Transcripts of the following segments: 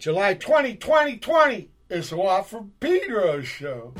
July 20, 2020 is the from Pedro show.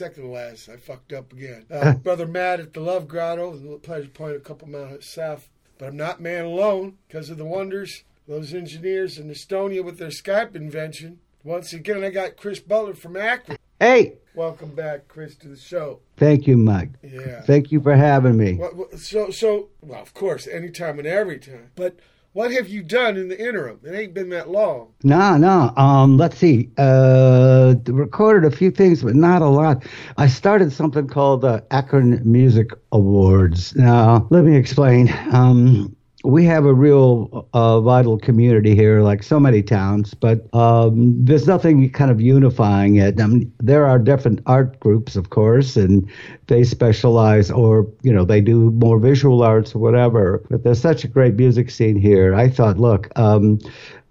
Second to last. I fucked up again. Uh, Brother Matt at the Love Grotto, the Pleasure Point, a couple miles south. But I'm not man alone because of the wonders. Those engineers in Estonia with their Skype invention. Once again, I got Chris Butler from Akron. Hey, Welcome back, Chris, to the show. thank you, Mike. Yeah. Thank you for having me. What- so, so, well, of course, anytime and every time. But what have you done in the interim? It ain't been that long. No, no. Um, let's see. Uh, recorded a few things, but not a lot. I started something called the Akron Music Awards. Now, let me explain. Um, we have a real uh, vital community here, like so many towns, but um, there's nothing kind of unifying it. I mean, there are different art groups, of course, and they specialize, or you know, they do more visual arts or whatever. But there's such a great music scene here. I thought, look. Um,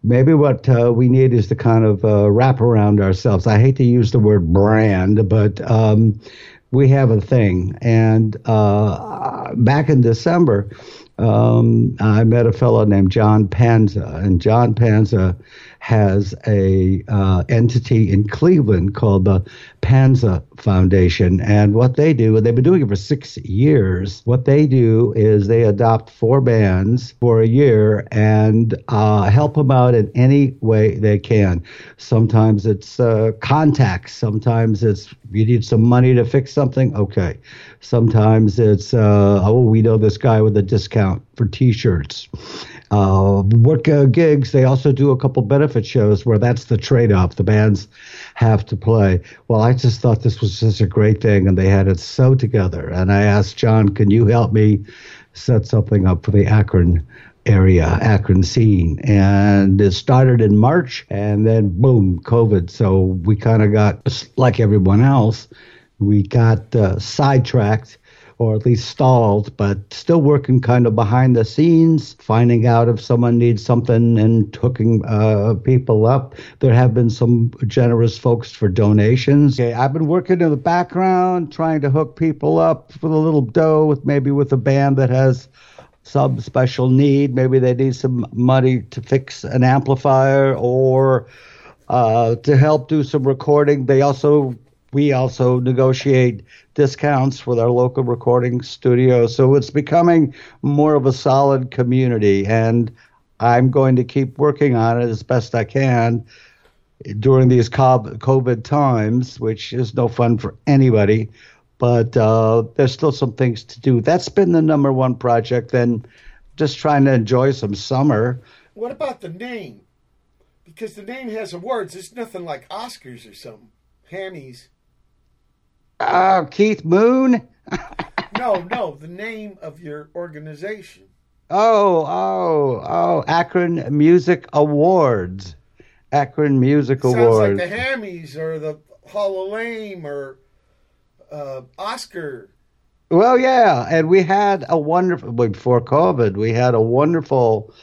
Maybe what uh, we need is to kind of uh, wrap around ourselves. I hate to use the word brand, but um, we have a thing. And uh, back in December, um, I met a fellow named John Panza, and John Panza has a uh, entity in Cleveland called the Panza Foundation, and what they do, and they've been doing it for six years. What they do is they adopt four bands for a year and uh, help them out in any way they can. Sometimes it's uh, contacts. Sometimes it's you need some money to fix something. Okay. Sometimes it's uh, oh we know this guy with a discount for T-shirts. Uh, work uh, gigs. They also do a couple benefit shows where that's the trade-off. The bands have to play. Well, I just thought this was such a great thing, and they had it so together. And I asked John, "Can you help me set something up for the Akron area, Akron scene?" And it started in March, and then boom, COVID. So we kind of got like everyone else we got uh, sidetracked or at least stalled, but still working kind of behind the scenes, finding out if someone needs something and hooking uh, people up. There have been some generous folks for donations. Okay, I've been working in the background, trying to hook people up with a little dough, with maybe with a band that has some special need. Maybe they need some money to fix an amplifier or uh, to help do some recording. They also we also negotiate discounts with our local recording studio. So it's becoming more of a solid community, and I'm going to keep working on it as best I can during these COVID times, which is no fun for anybody. But uh, there's still some things to do. That's been the number one project. Then just trying to enjoy some summer. What about the name? Because the name has awards. It's nothing like Oscars or something. Hammies. Oh, Keith Moon? no, no, the name of your organization. Oh, oh, oh, Akron Music Awards. Akron Music Sounds Awards. like the Hammies or the Hall of Lame or uh, Oscar. Well, yeah, and we had a wonderful before COVID. We had a wonderful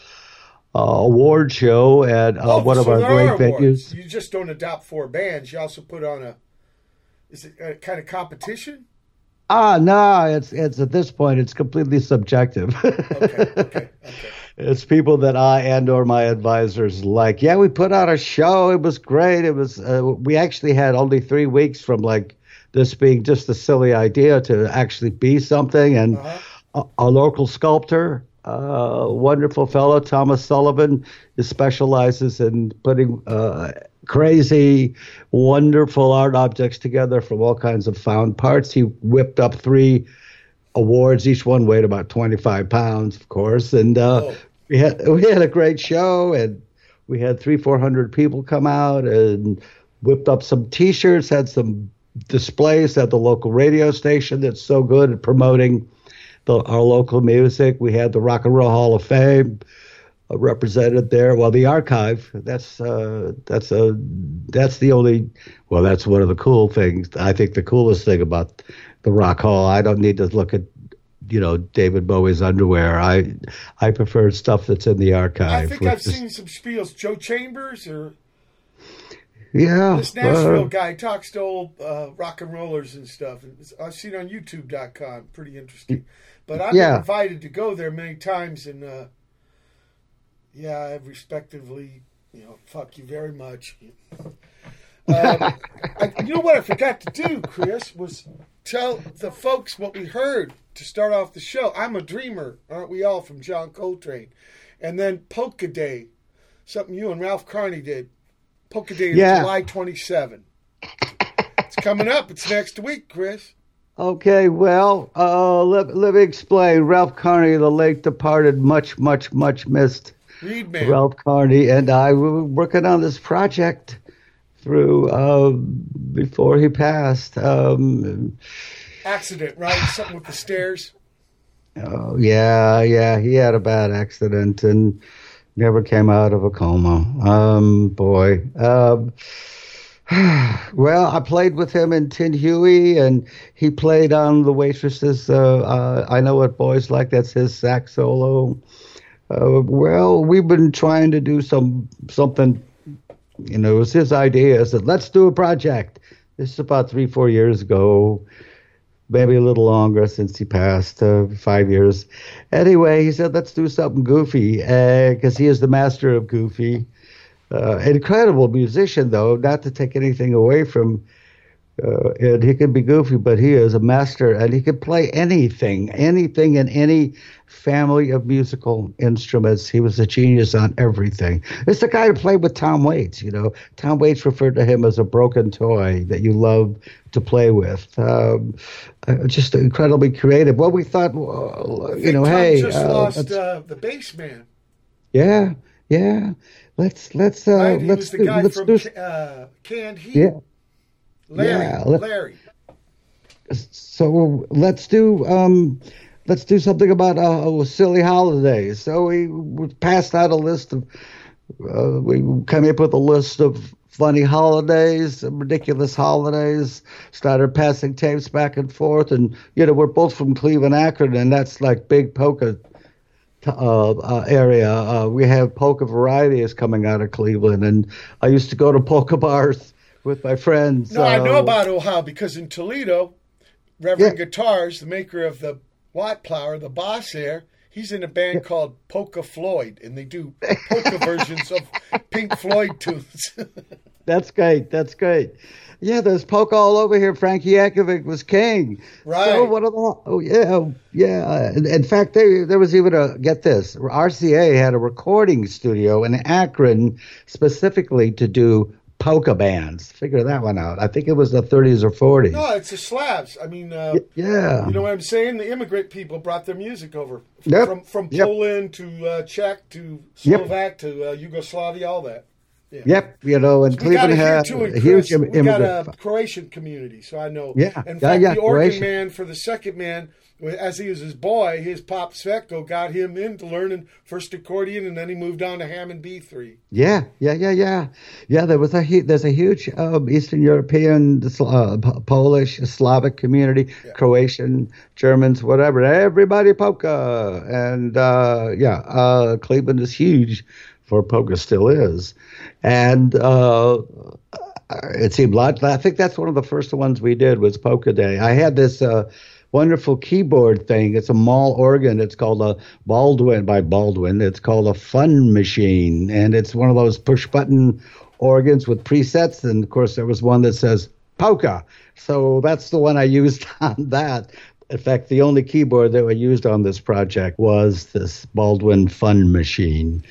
uh, award show at uh, oh, one so of our great venues. You just don't adopt four bands. You also put on a is it a kind of competition? Ah, no, it's it's at this point it's completely subjective. Okay, okay, okay. it's people that I and or my advisors like. Yeah, we put out a show. It was great. It was. Uh, we actually had only three weeks from like this being just a silly idea to actually be something. And Uh-huh. a, a local sculptor, uh, wonderful fellow Thomas Sullivan, specializes in putting. Uh, crazy, wonderful art objects together from all kinds of found parts. He whipped up three awards. Each one weighed about 25 pounds, of course. And uh, Oh. we had we had a great show, and we had three, four hundred people come out and whipped up some T-shirts. Had some displays at the local radio station that's so good at promoting the, our local music. We had the Rock and Roll Hall of Fame represented there. Well, the archive that's uh, that's a that's the only well that's one of the cool things. I think the coolest thing about the Rock Hall. I don't need to look at you know David Bowie's underwear. I I prefer stuff that's in the archive. I think I've is- seen some spiels. Joe Chambers or yeah. this Nashville uh, guy talks to old uh, rock and rollers and stuff. I've seen on YouTube.com. Pretty interesting. But I've Yeah. been invited to go there many times, and uh, yeah, I've respectively, you know, fuck you very much. Um, I, you know what I forgot to do, Chris, was tell the folks what we heard to start off the show. I'm a dreamer, aren't we all, from John Coltrane. And then Polka Day, something you and Ralph Carney did. Polka Day is Yeah. July 27. it's coming up. It's next week, Chris. Okay, well, uh, let, let me explain. Ralph Carney, the late departed, much, much, much missed Reed Man. Ralph Carney, and I were working on this project through uh, before he passed. Um, Accident, right? Something with the stairs. oh, yeah, yeah, he had a bad accident and never came out of a coma. Um, boy. Um, well, I played with him in Tin Huey, and he played on the waitresses. Uh, uh, I know what boys like. That's his sax solo. Uh, well, we've been trying to do some something. You know, it was his idea. I said, "Let's do a project." This is about three, four years ago, maybe a little longer since he passed, uh, five years. Anyway, he said, "Let's do something goofy," because he is the master of goofy. Uh, incredible musician, though, not to take anything away from. Uh, and he can be goofy, but he is a master, and he can play anything, anything in any family of musical instruments. He was a genius on everything. It's the guy who played with Tom Waits. You know, Tom Waits referred to him as a broken toy that you love to play with. Um, uh, just incredibly creative. Well, we thought, well, you know, Tom hey, just uh, lost uh, the bass man. yeah, yeah. Let's let's uh, Right? He let's do, guy let's from do uh, Canned Heat. yeah. Larry. Yeah, let- Larry. so let's do um let's do something about uh, silly holidays so we, we passed out a list of uh, we came up with a list of funny holidays, ridiculous holidays. Started passing tapes back and forth, and you know we're both from Cleveland, Akron, and that's like big polka uh, uh, area. Uh, we have polka varieties coming out of Cleveland, and I used to go to polka bars with my friends. No, I know uh, about Ohio because in Toledo, Reverend Yeah. Guitars, the maker of the Wattplower, the boss there, he's in a band called Polka Floyd, and they do polka versions of Pink Floyd tunes. That's great. That's great. Yeah, there's polka all over here. Frankie Yankovic was king. Right. So what are the? Oh yeah, yeah. In, in fact, there there was even a get this. RCA had a recording studio in Akron specifically to do polka bands. Figure that one out. I think it was the 30s or 40s. no, it's the Slavs. I mean, uh, yeah. you know what I'm saying? The immigrant people brought their music over Yep. from from Yep. Poland to uh, Czech to Yep. Slovak to uh, Yugoslavia, all that. Yeah. Yep. You know, and got Cleveland had a huge Chris. im- We got a Croatian community, so I know. Yeah. In Yeah, fact, yeah, the organ Croatian. man for the Secondmen, as he was his boy, his pop Svetko got him into learning first accordion, and then he moved on to Hammond B three. Yeah, yeah, yeah, yeah, yeah. There was a there's a huge um, Eastern European, uh, Polish, Slavic community, Croatian, Germans, whatever. Everybody polka, and uh, yeah, uh, Cleveland is huge for polka, still is, and uh, it seemed like I think that's one of the first ones we did was Polka Day. I had this. Uh, Wonderful keyboard thing. It's a mall organ. It's called a Baldwin by Baldwin. It's called a Fun Machine, and it's one of those push button organs with presets. And of course, there was one that says polka. So that's the one I used on that. In fact, the only keyboard that I used on this project was this Baldwin Fun Machine.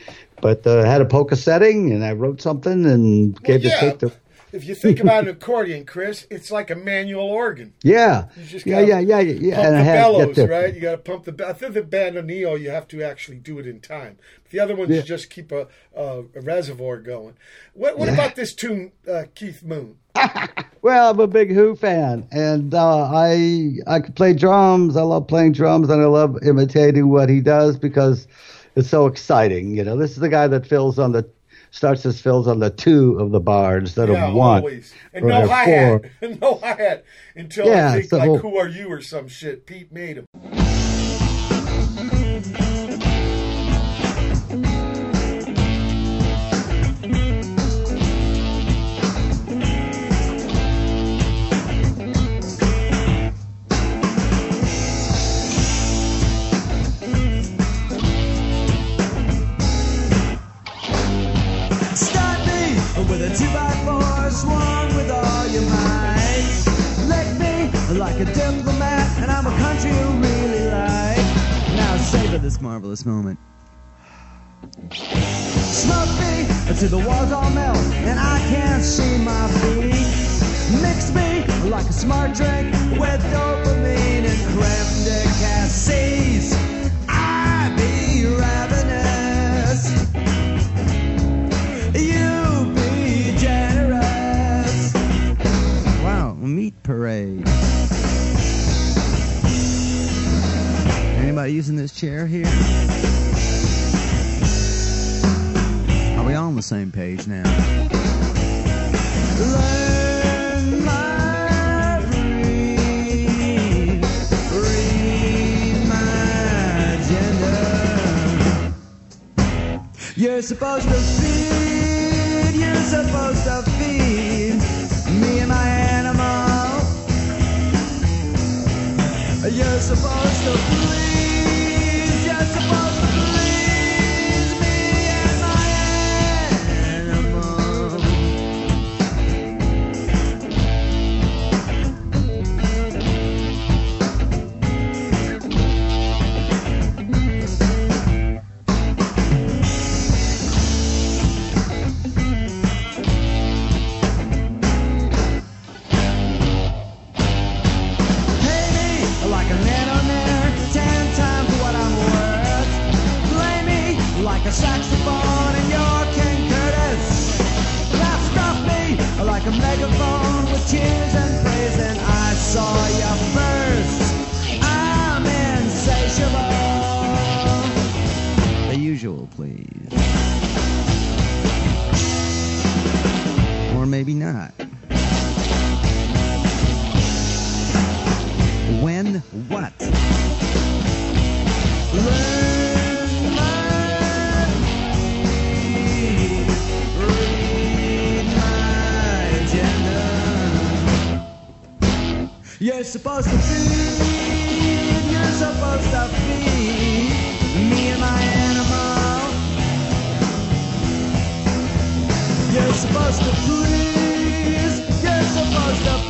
But uh, had a polka setting, and I wrote something and gave yeah. the tape to. If you think about an accordion, Chris, it's like a manual organ. Yeah, You just yeah, yeah, yeah, yeah. Pump and the bellows, the- right? You got to pump the. be- I think the bandoneon, you have to actually do it in time. The other ones, Yeah. you just keep a, a, a reservoir going. What, what Yeah. about this tune, uh, Keith Moon? Well, I'm a big Who fan, and uh, I I can play drums. I love playing drums, and I love imitating what he does because it's so exciting. You know, this is the guy that fills on the starts his fills on the two of the bars instead Yeah, of one. always. And no hi hat. no hi hat until Yeah, I think so- like Who Are You or some shit. Pete made him. With a two by four, with all your might. Lick me like a diplomat, and I'm a country you really like. Now savor this marvelous moment. Smoke me until the walls all melt, and I can't see my feet. Mix me like a smart drink with dopamine and creme de cassis. Meat parade. Anybody using this chair here? Are we all on the same page now? You're supposed to feed, you're supposed to feed me and my You're supposed to please, you're supposed to please You're supposed to feed, you're supposed to feed me and my animal. You're supposed to please, you're supposed to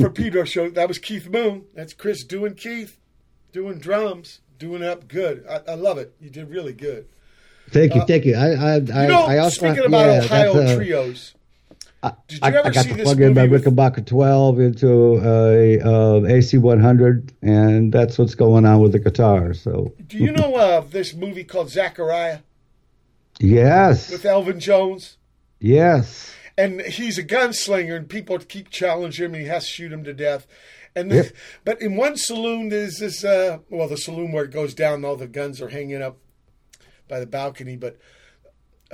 for Pedro show, that was Keith Moon. That's Chris doing Keith, doing drums, doing up good. I, I love it. You did really good. Thank you, thank you. I, I, You know, I also speaking about yeah, Ohio uh, trios, did you I, ever I got see to this plug in my with- Rickenbacker 12 into a uh, AC 100, and that's what's going on with the guitar. So, do you know uh, this movie called Zachariah yes, with Elvin Jones? yes. And he's a gunslinger, and people keep challenging him, and he has to shoot him to death. And Yep. but in one saloon, there's this uh, well, the saloon where it goes down, all the guns are hanging up by the balcony, but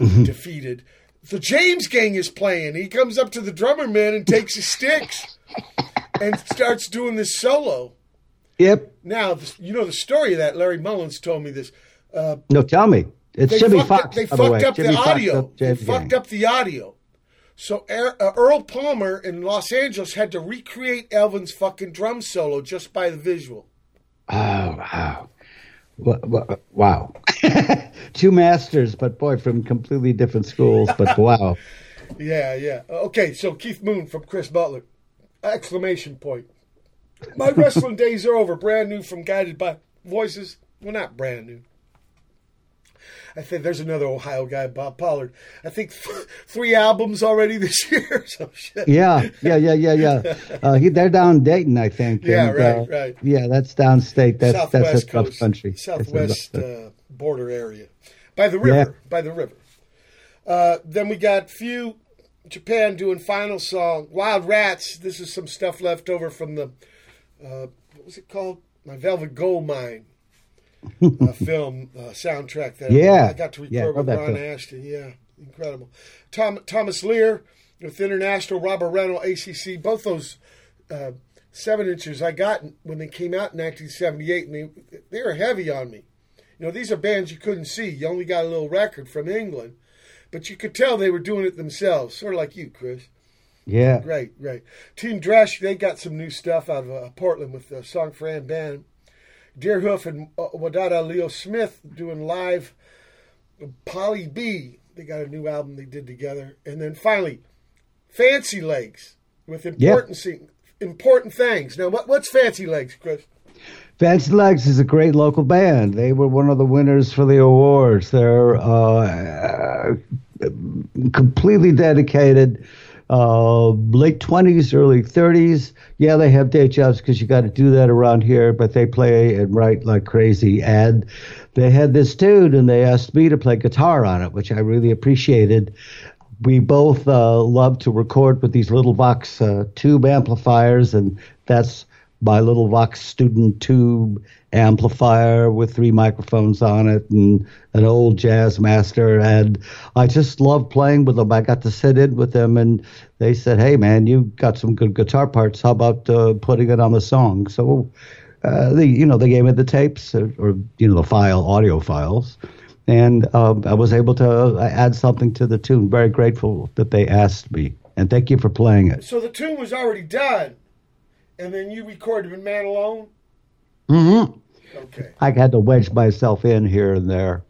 uh, Mm-hmm. defeated. The James Gang is playing. He comes up to the drummer man and takes his sticks and starts doing this solo. Yep. Now, you know the story of that. Larry Mullins told me this. Uh, No, tell me. It's Jimmy fucked, Fox. they by the fucked up Jimmy the Fox audio. They fucked up the audio. So Er- uh, Earl Palmer in Los Angeles had to recreate Elvin's fucking drum solo just by the visual. Oh, wow. Wha- Wow. Two masters, but boy, from completely different schools. But wow. Yeah, yeah. Okay, so Keith Moon from Chris Butler. Exclamation point. My wrestling days are over. Brand new from Guided by Voices. Well, not brand new. I think there's another Ohio guy, Bob Pollard. I think th- three albums already this year. So shit. Yeah, yeah, yeah, yeah, yeah. Uh, he, they're down Dayton, I think. Yeah, and, right, uh, right. Yeah, that's downstate. That's Southwest that's a tough coast, country. Southwest uh, border area, by the river. By the river. Uh, then we got Phew Japan doing final song Wylde Ratttz. This is some stuff left over from the uh, what was it called? My Velvet Goldmine uh, film uh, soundtrack. That Yeah. I got to record Yeah, with Ron film. Ashton. Yeah, incredible. Tom Thomas Leer with International, Robert Rental, ACC. Both those uh, seven inches I got when they came out in 1978, and they they were heavy on me. You know, these are bands you couldn't see. You only got a little record from England, but you could tell they were doing it themselves, sort of like you, Chris. Yeah. Great, great. Team Dresch, they got some new stuff out of uh, Portland with the song for Anne Bannon. Deerhoof and uh, Wadada Leo Smith doing live. Polly Bee, they got a new album they did together. And then finally, Fancy Legs with important, important things. Now, what, what's Fancy Legs, Chris? Fancy Legs is a great local band. They were one of the winners for the awards. They're uh, completely dedicated. Uh, late twenties, early thirties. Yeah, they have day jobs because you got to do that around here. But they play and write like crazy. And they had this tune, and they asked me to play guitar on it, which I really appreciated. We both uh, love to record with these little Vox uh, tube amplifiers, and that's my little Vox Student Tube amplifier with three microphones on it and an old Jazzmaster. And I just loved playing with them. I got to sit in with them and they said, Hey, man, you got some good guitar parts. How about uh, putting it on the song? So, uh, they, you know, they gave me the tapes or, or you know, the file, audio files. And um, I was able to uh, add something to the tune. Very grateful that they asked me. And thank you for playing it. So the tune was already done, and then you recorded Man Alone? Mm-hmm. Okay. I had to wedge myself in here and there.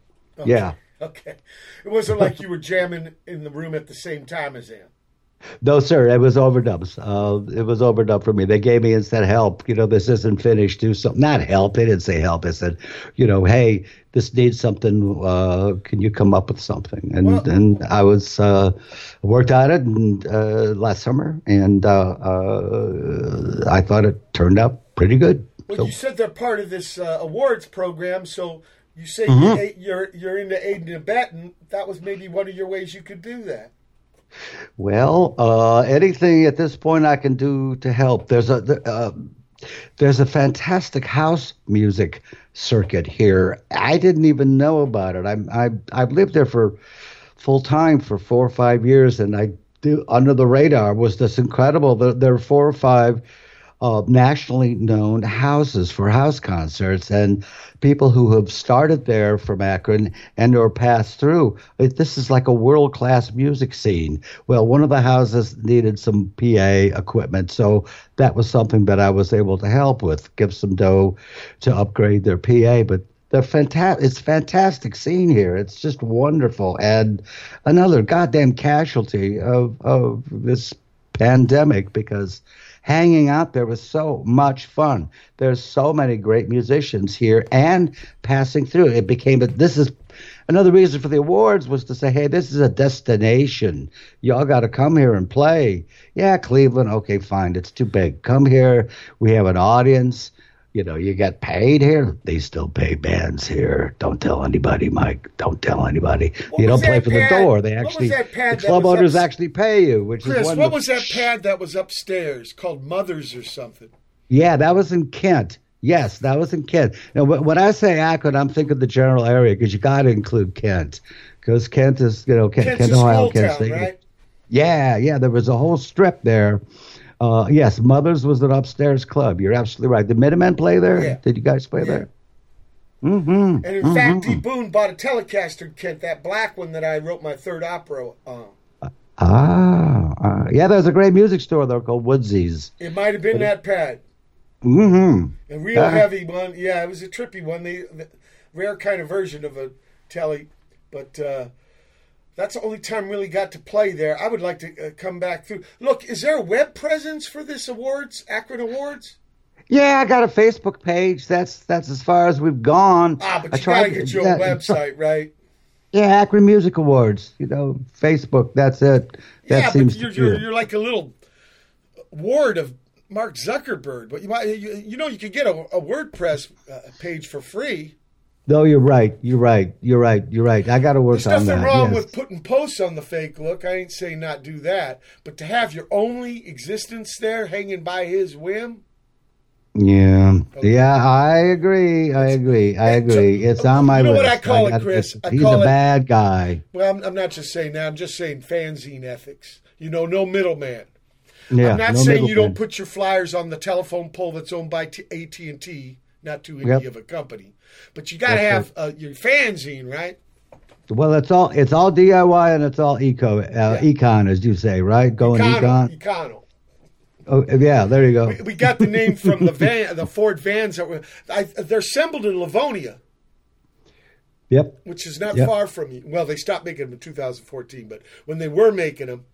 Yeah. Okay. It wasn't like you were jamming in the room at the same time as him. No, sir. It was overdubs. Uh, it was overdub for me. They gave me instead help. You know, this isn't finished. Do something. Not help. They didn't say help. They said, you know, hey, this needs something. Uh, can you come up with something? And Well- and I was uh, worked on it and, uh, last summer, and uh, uh, I thought it turned out pretty good. Well, So- you said they're part of this uh, awards program, so you say Mm-hmm. you- you're you're into aiding and abetting. That was maybe one of your ways you could do that. Well, uh, anything at this point I can do to help. There's a uh, there's a fantastic house music circuit here. I didn't even know about it. I'm I I've lived there for full time for four or five years, and I do under the radar was this incredible. There, there are four or five uh, nationally known houses for house concerts, and people who have started there from Akron and or passed through. It, this is like a world class music scene. Well, one of the houses needed some PA equipment, so that was something that I was able to help with, give some dough to upgrade their PA, but. They're fantastic. It's fantastic scene here. It's just wonderful, and another goddamn casualty of of this pandemic because hanging out there was so much fun. There's so many great musicians here and passing through. It became this is another reason for the awards was to say, hey, this is a destination. Y'all got to come here and play. Yeah, Cleveland, okay, fine. It's too big. Come here. We have an audience. You know, you get paid here. They still pay bands here. Don't tell anybody, Mike. Don't tell anybody. What you don't play for the door. They actually, pad the club owners ups- actually pay you, which Chris, is what was that pad that was upstairs called Mother's or something? Yeah, that was in Kent. Yes, that was in Kent. Now, when I say Akron, I'm thinking the general area because you got to include Kent because Kent is, you know, Kent, Kent's Kent Ohio, Kent State. right? Yeah, yeah, there was a whole strip there. Uh, yes, Mother's was an upstairs club. You're absolutely right. Did Minutemen play there? Yeah. Did you guys play Yeah. there? Mm-hmm. And in fact, D. Boon bought a Telecaster Kent, that black one that I wrote my third opera on. Ah, uh, yeah, there's a great music store there called Woodsy's. It might have been that pad. Mm-hmm. A real Ah. heavy one. Yeah, it was a trippy one. The, the rare kind of version of a telly, but uh, that's the only time really got to play there. I would like to uh, come back through. Look, is there a web presence for this awards, Akron Awards? Yeah, I got a Facebook page. That's that's as far as we've gone. Ah, but I you tried gotta to- get your own website, right? Yeah, Akron Music Awards. You know, Facebook. That's it. That yeah, seems but you're, you're you're like a little ward of Mark Zuckerberg. But you might you, you know you could get a, a WordPress uh, page for free. No, you're right. You're right. You're right. You're right. I got to work There's on that. There's nothing wrong yes. with putting posts on the fake look. I ain't saying not do that, but to have your only existence there hanging by his whim. Yeah, yeah, I agree. I agree. I agree. It's on my you know list. what I call it, gotta- Chris? I He's a it- bad guy. Well, I'm, I'm not just saying that. I'm just saying fanzine ethics. You know, no middleman. Yeah, I'm not no saying you don't put your flyers on the telephone pole that's owned by AT&T, not too indie Yep. of a company, but you got to have uh, your fanzine, right? Well, it's all it's all DIY and it's all eco uh, econ, as you say, right? Going Econo, econ. Econo. Oh, yeah, there you go. We, we got the name from the van, the Ford vans that were. I, they're assembled in Livonia, Yep. which is not Yep. far from you. Well, they stopped making them in 2014, but when they were making them,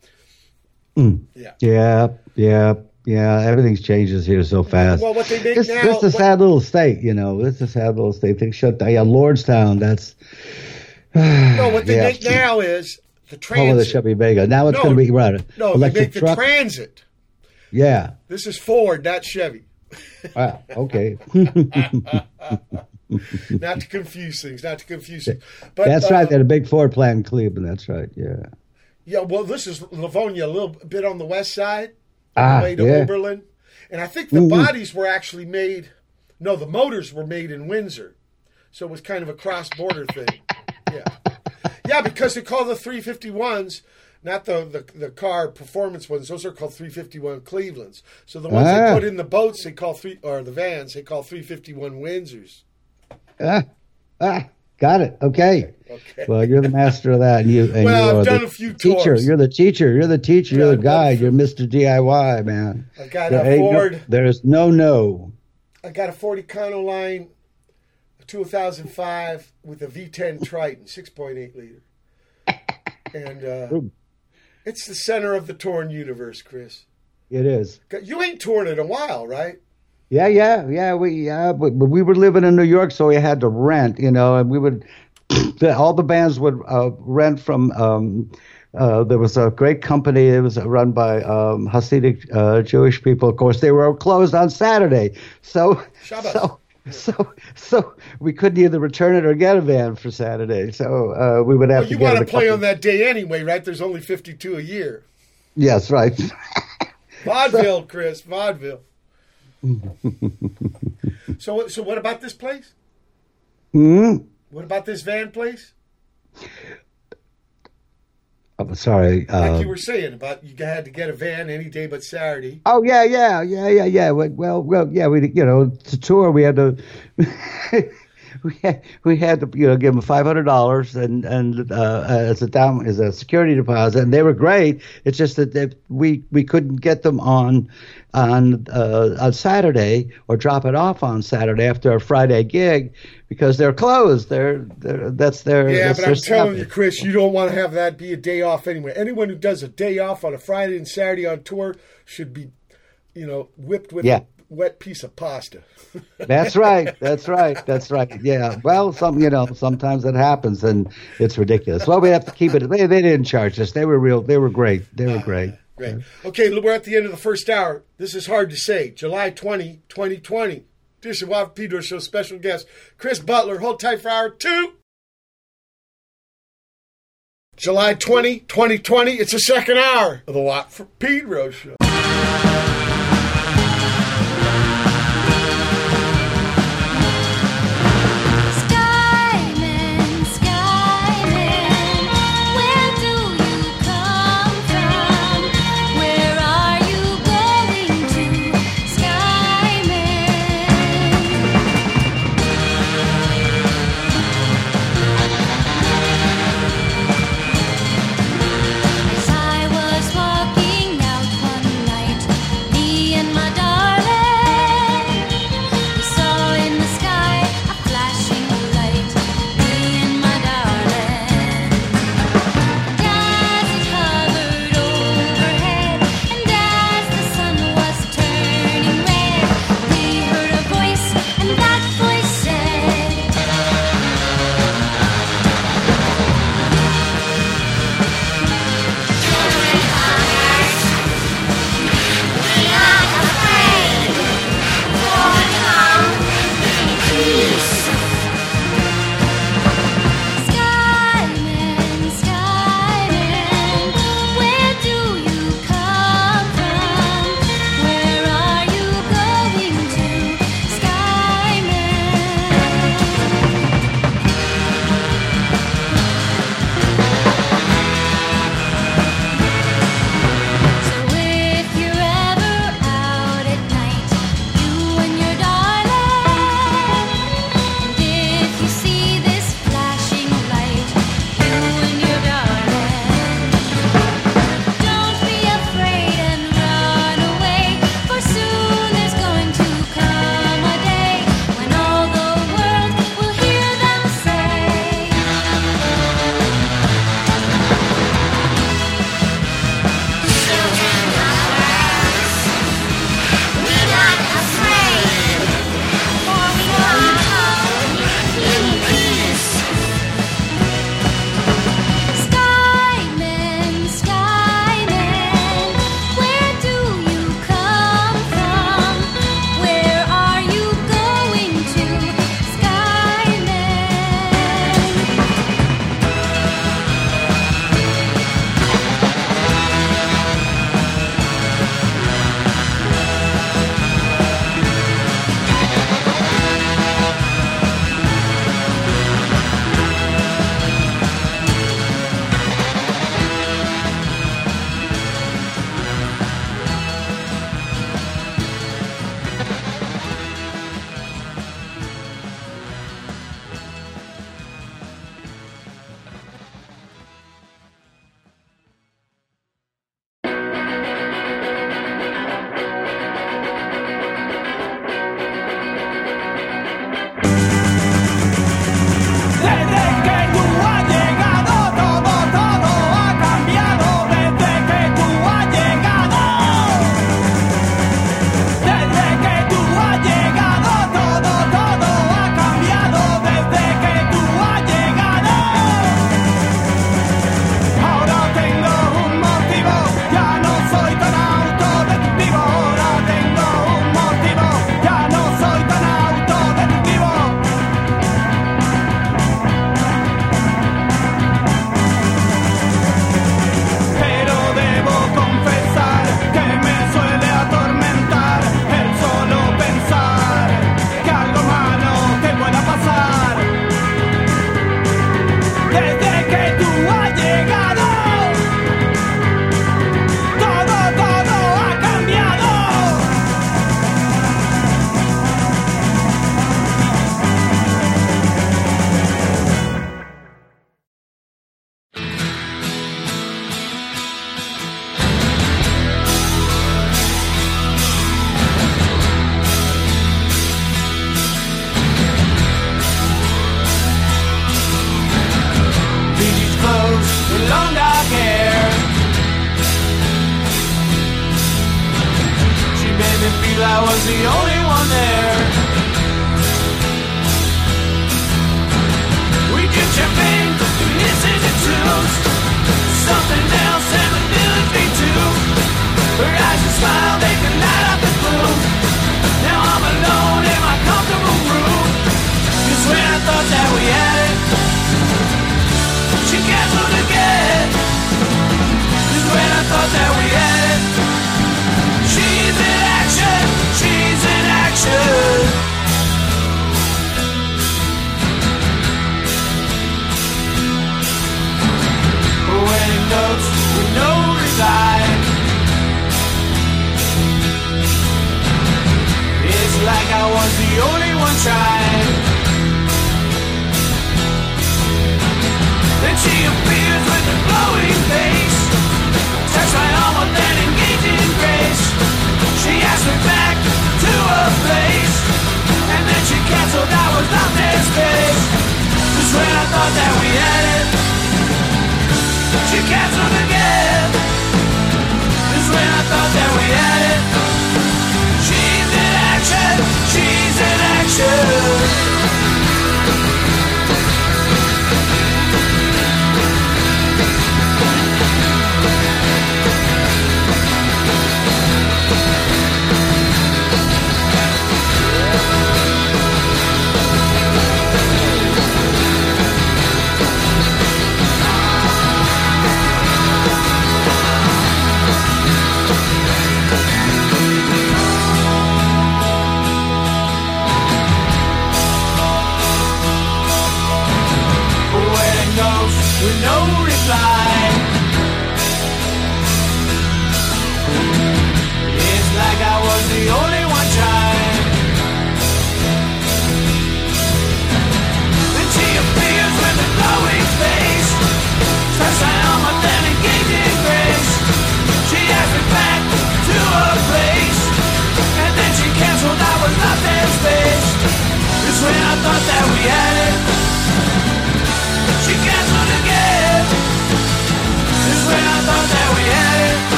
Mm. yeah. Yeah, yeah, yeah. Everything's changes here so fast. Well, what they make this, now- this is a what- sad little state, you know. This is a sad little state. They shut down. Yeah, Lordstown. That's No, what they Yeah. make now is the home of the. Chevy Vega. Now it's No, going to be right. no, they electric make the truck. transit. yeah. This is Ford, not Chevy. Ah, okay. not to confuse things. Not to confuse things. But That's uh, right. They had a big Ford plant in Cleveland. That's right. Yeah. Yeah, well, this is Livonia, a little bit on the west side, Ah, the way to yeah. Oberlin, and I think the Mhm. bodies were actually made. No, the motors were made in Windsor, so it was kind of a cross-border thing. Yeah, yeah, because they call the 351s not the, the the car performance ones; those are called 351 Clevelands. So the ones Ah. they put in the boats, they call three or the vans, they call 351 Windsors. Ah, ah, got it. Okay. Okay. Well, you're the master of that, and you. And Well, you I've done a few teacher. tours. You're the teacher. You're the teacher. Yeah, you're the guide. You're Mr. DIY, man. I got There a ain't no- Ford. there's no no. I got a Ford Econoline, a 2005 with a V10 Triton, 6.8 liter. And uh, it's the center of the torn universe, Chris. It is. You ain't torn in a while, right? Yeah, yeah, yeah. We yeah, but, but we were living in New York, so we had to rent, you know, and we would the, all the bands would uh, rent from. Um, uh, there was a great company. It was run by um, Hasidic uh, Jewish people. Of course, they were closed on Saturday, so Shabbos. so so so we couldn't either return it or get a van for Saturday. So uh, we would have Well, to you want to play on that day anyway, right? There's only 52 a year. Yes, right. Vaudeville, Chris, vaudeville. so, so what about this place? hmm What about this van place? I'm sorry. Like uh, you were saying about you had to get a van any day but Saturday. Oh yeah, yeah, yeah, yeah, yeah. Well, well, well yeah. We, you know, to tour, we had to, we had, we had to, you know, give them five hundred dollars and and uh, as a down as a security deposit, and they were great. It's just that they, we we couldn't get them on on uh, on Saturday or drop it off on Saturday after a Friday gig because they're closed. They're, they're that's their Yeah, that's but their I'm telling you. Chris, you don't want to have that be a day off anyway. Anyone who does a day off on a Friday and Saturday on tour should be you know, whipped with Yeah. Wet piece of pasta. That's right. That's right. That's right. Yeah. Well, some you know sometimes it happens and it's ridiculous. Well, we have to keep it. They, they didn't charge us. They were real. They were great. They were great. Great. Okay, we're at the end of the first hour. This is hard to say. July 20, 2020. This is Watt Pedro Show special guest, Chris Butler. Hold tight for hour two. July 20, 2020. It's the second hour of the for Pedro Show.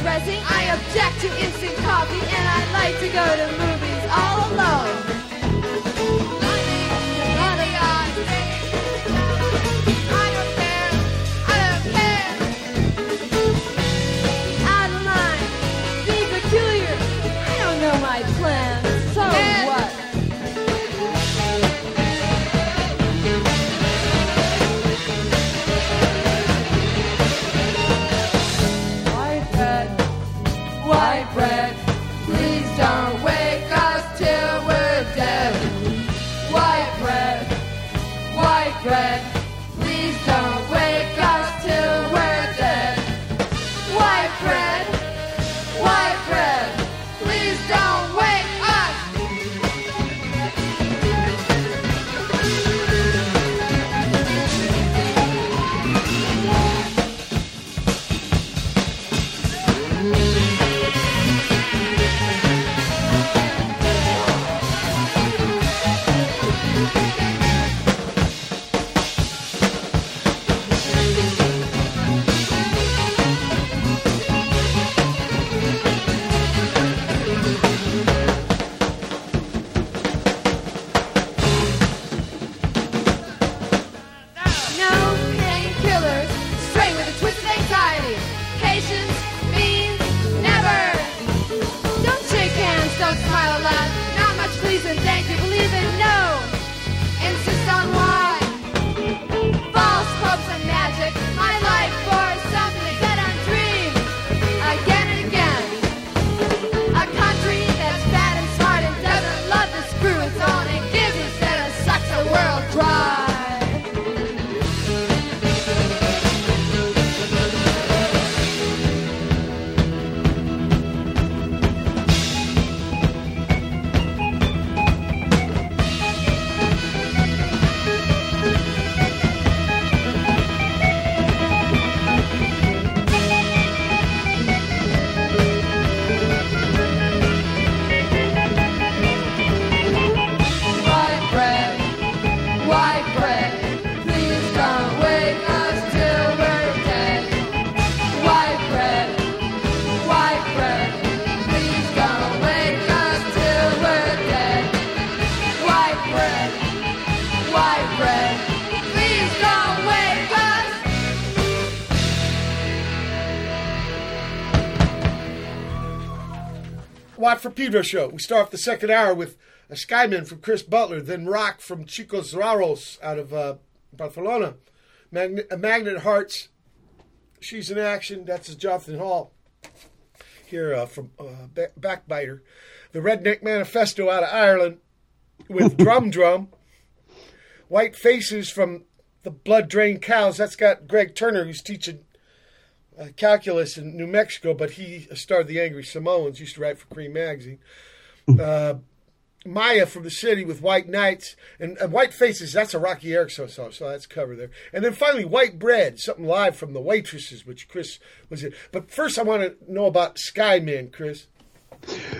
Dressing. I object to instant coffee, and I like to go to movies all alone. Pedro show. We start off the second hour with a Skymen from Chris Butler, then Roc from Chicos Raros out of uh, Barcelona. Magnet, Magnet Hearts, She's in Action, that's Jonathan Hall. Here uh, from uh, Ba- Backbiter. The Redneck Manifesto out of Ireland with Drum Drum. White Faces from the Blood Drained Cows. That's got Greg Turner, who's teaching uh, calculus in New Mexico, but he started the Angry Samoans, used to write for Creem Magazine. Uh, Mayya from the city with White Nights and, and White Faces. That's a Roky Erickson song, so that's cover there. And then finally, White Bread, something live from the Waitresses, which Chris was in. But first, I want to know about Skymen, Chris.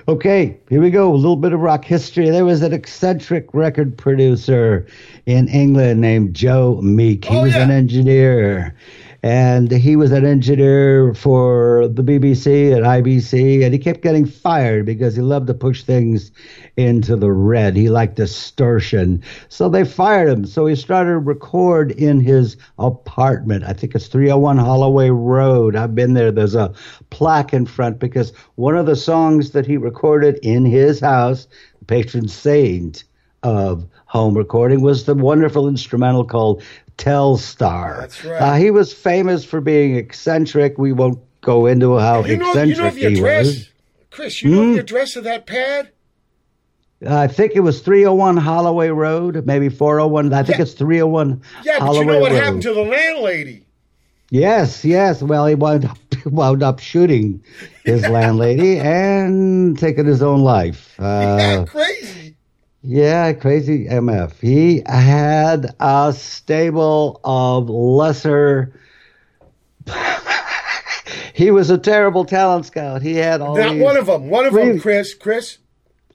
Okay, here we go. A little bit of rock history. There was an eccentric record producer in England named Joe Meek. He Oh, was yeah. an engineer. And he was an engineer for the BBC and IBC, and he kept getting fired because he loved to push things into the red. He liked distortion, so they fired him. So he started to record in his apartment. I think it's 301 Holloway Road. I've been there. There's a plaque in front because one of the songs that he recorded in his house, patron saint of home recording, was the wonderful instrumental called Telstar. That's right. Uh, he was famous for being eccentric. We won't go into how You know, you eccentric know the he address, was. Hmm? Chris. You know the address of that pad? I think it was 301 Holloway Road, maybe 401. I think Yeah. it's 301 Yeah, but Holloway you know what Road. happened to the landlady? Yes, yes. Well, he wound up, wound up shooting his landlady and taking his own life. yeah, Uh, crazy. Yeah, crazy MF. He had a stable of lesser. he was a terrible talent scout. He had all Not one of them. One of Really? them, Chris. Chris.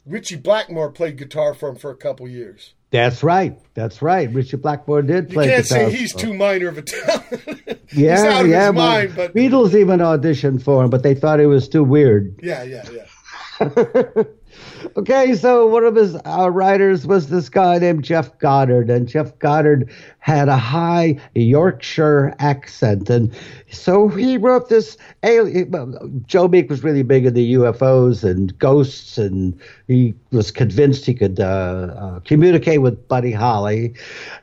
Ritchie Blackmore played guitar for him for a couple years. That's right. That's right. Ritchie Blackmore did You play can't guitar. say he's too minor of a talent. Yeah, he's out of yeah. mind, but Beatles even auditioned for him, but they thought he was too weird. yeah, yeah, yeah. Okay, so one of his uh, writers was this guy named Geoff Goddard, and Geoff Goddard had a high Yorkshire accent, and so he wrote this. Alien, Joe Meek was really big into UFOs and ghosts, and he was convinced he could uh, uh, communicate with Buddy Holly,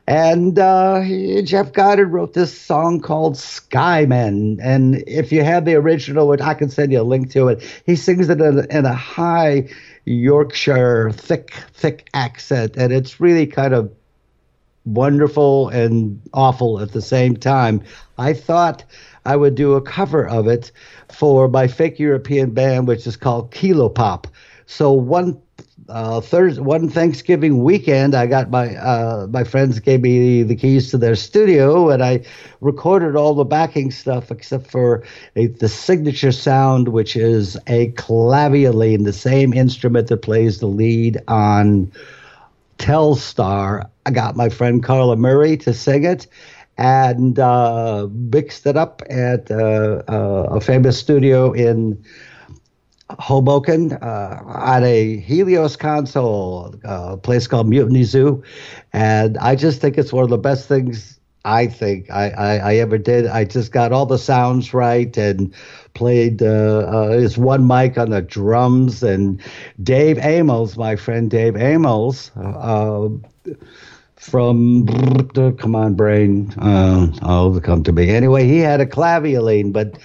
and uh, he, Geoff Goddard wrote this song called Skymen, and if you have the original, which I can send you a link to it, he sings it in, in a high Yorkshire thick, thick accent, and it's really kind of wonderful and awful at the same time. I thought I would do a cover of it for my fake European band, which is called Kilo Pop. So one uh, Thursday, one Thanksgiving weekend, I got my uh, my friends gave me the keys to their studio, and I recorded all the backing stuff except for a, the signature sound, which is a clavioline, the same instrument that plays the lead on Telstar. I got my friend Carla Murray to sing it and uh, mixed it up at uh, uh, a famous studio in Hoboken uh, on a Helios console, uh, a place called Mutiny Zoo. And I just think it's one of the best things I think I, I, I ever did. I just got all the sounds right and played uh, uh, his one mic on the drums. And Dave Amos, my friend Dave Amos, uh, from come on brain uh, oh come to me anyway he had a clavioline but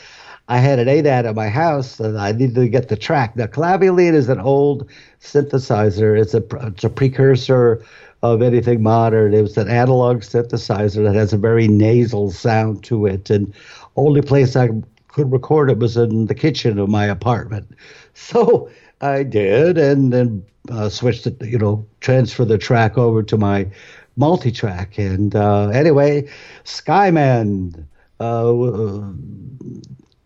i had an ADAT at my house and i needed to get the track. Now clavioline is an old synthesizer. It's a it's a precursor of anything modern. It was an analog synthesizer that has a very nasal sound to it and only place i could record it was in the kitchen of my apartment. So i did and then uh, switched it you know transfer the track over to my multi-track and uh, anyway skyman uh,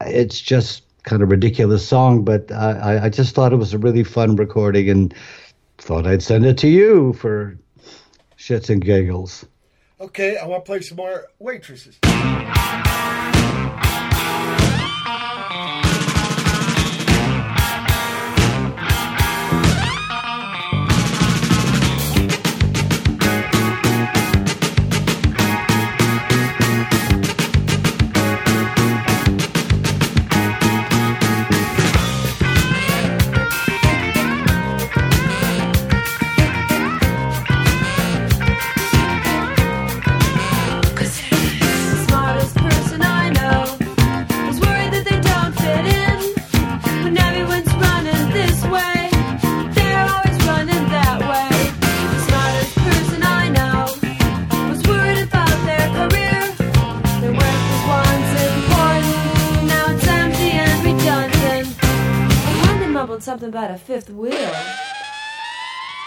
it's just kind of ridiculous song but I, I just thought it was a really fun recording and thought i'd send it to you for shits and giggles Okay, I want to play some more waitresses. Mumbled something about a fifth wheel,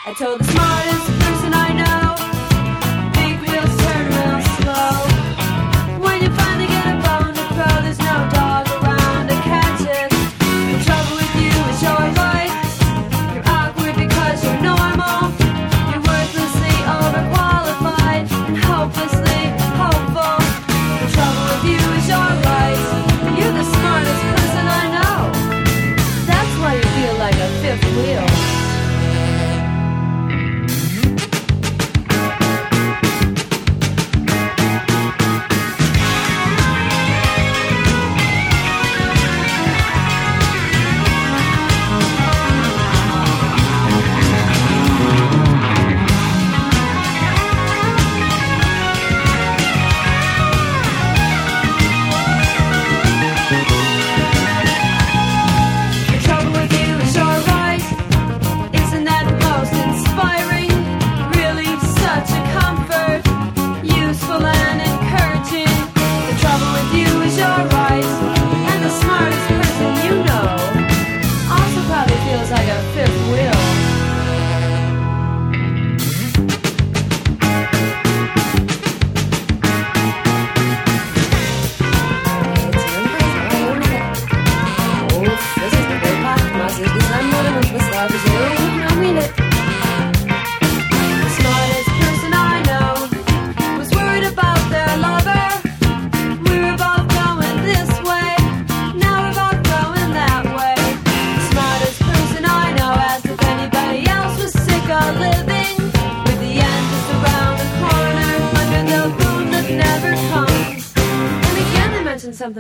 I told the smartest person I know. Big wheels turn real slow.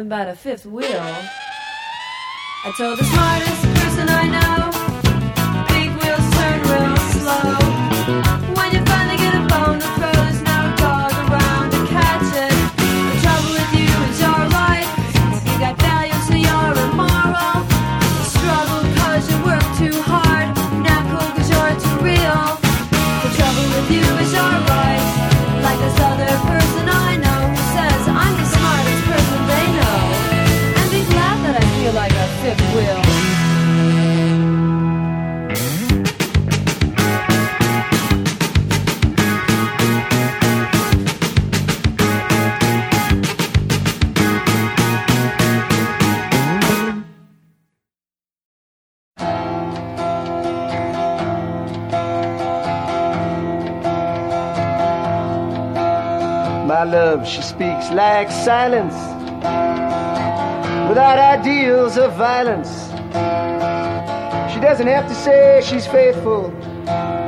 About a fifth wheel. I told the smartest silence, without ideals of violence. She doesn't have to say she's faithful,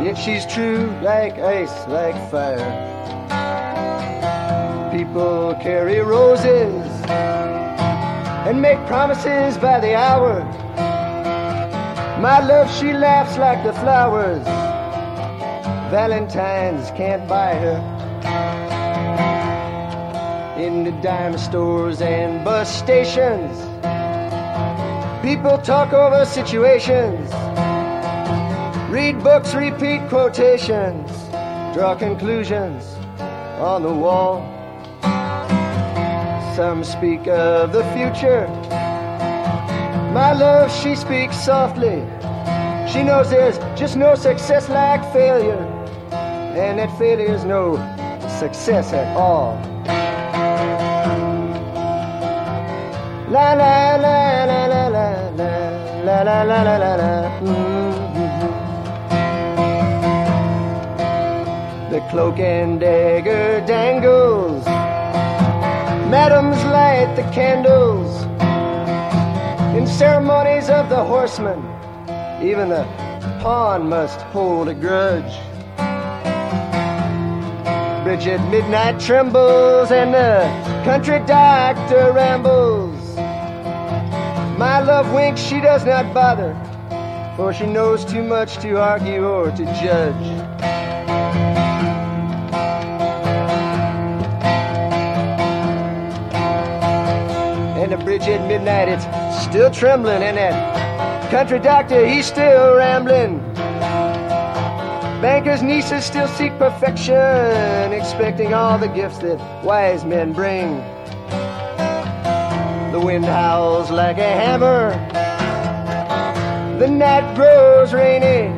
yet she's true like ice, like fire. People carry roses and make promises by the hour. My love, she laughs like the flowers. Valentine's can't buy her the dime stores and bus stations. People talk over situations, read books, repeat quotations, draw conclusions on the wall. Some speak of the future. My love, she speaks softly. She knows there's just no success like failure, and that failure's no success at all. La la la la la la la la la la la la. Mhm. The cloak and dagger dangles. Madams light the candles. In ceremonies of the horsemen, even the pawn must hold a grudge. Bridget Midnight trembles and the country doctor rambles. My love winks, she does not bother, for she knows too much to argue or to judge. And the bridge at midnight, it's still trembling, and that country doctor, he's still rambling. Bankers' nieces still seek perfection, expecting all the gifts that wise men bring. The wind howls like a hammer, the night grows rainy.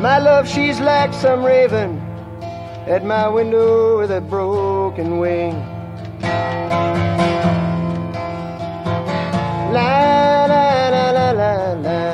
My love, she's like some raven at my window with a broken wing. La la la la la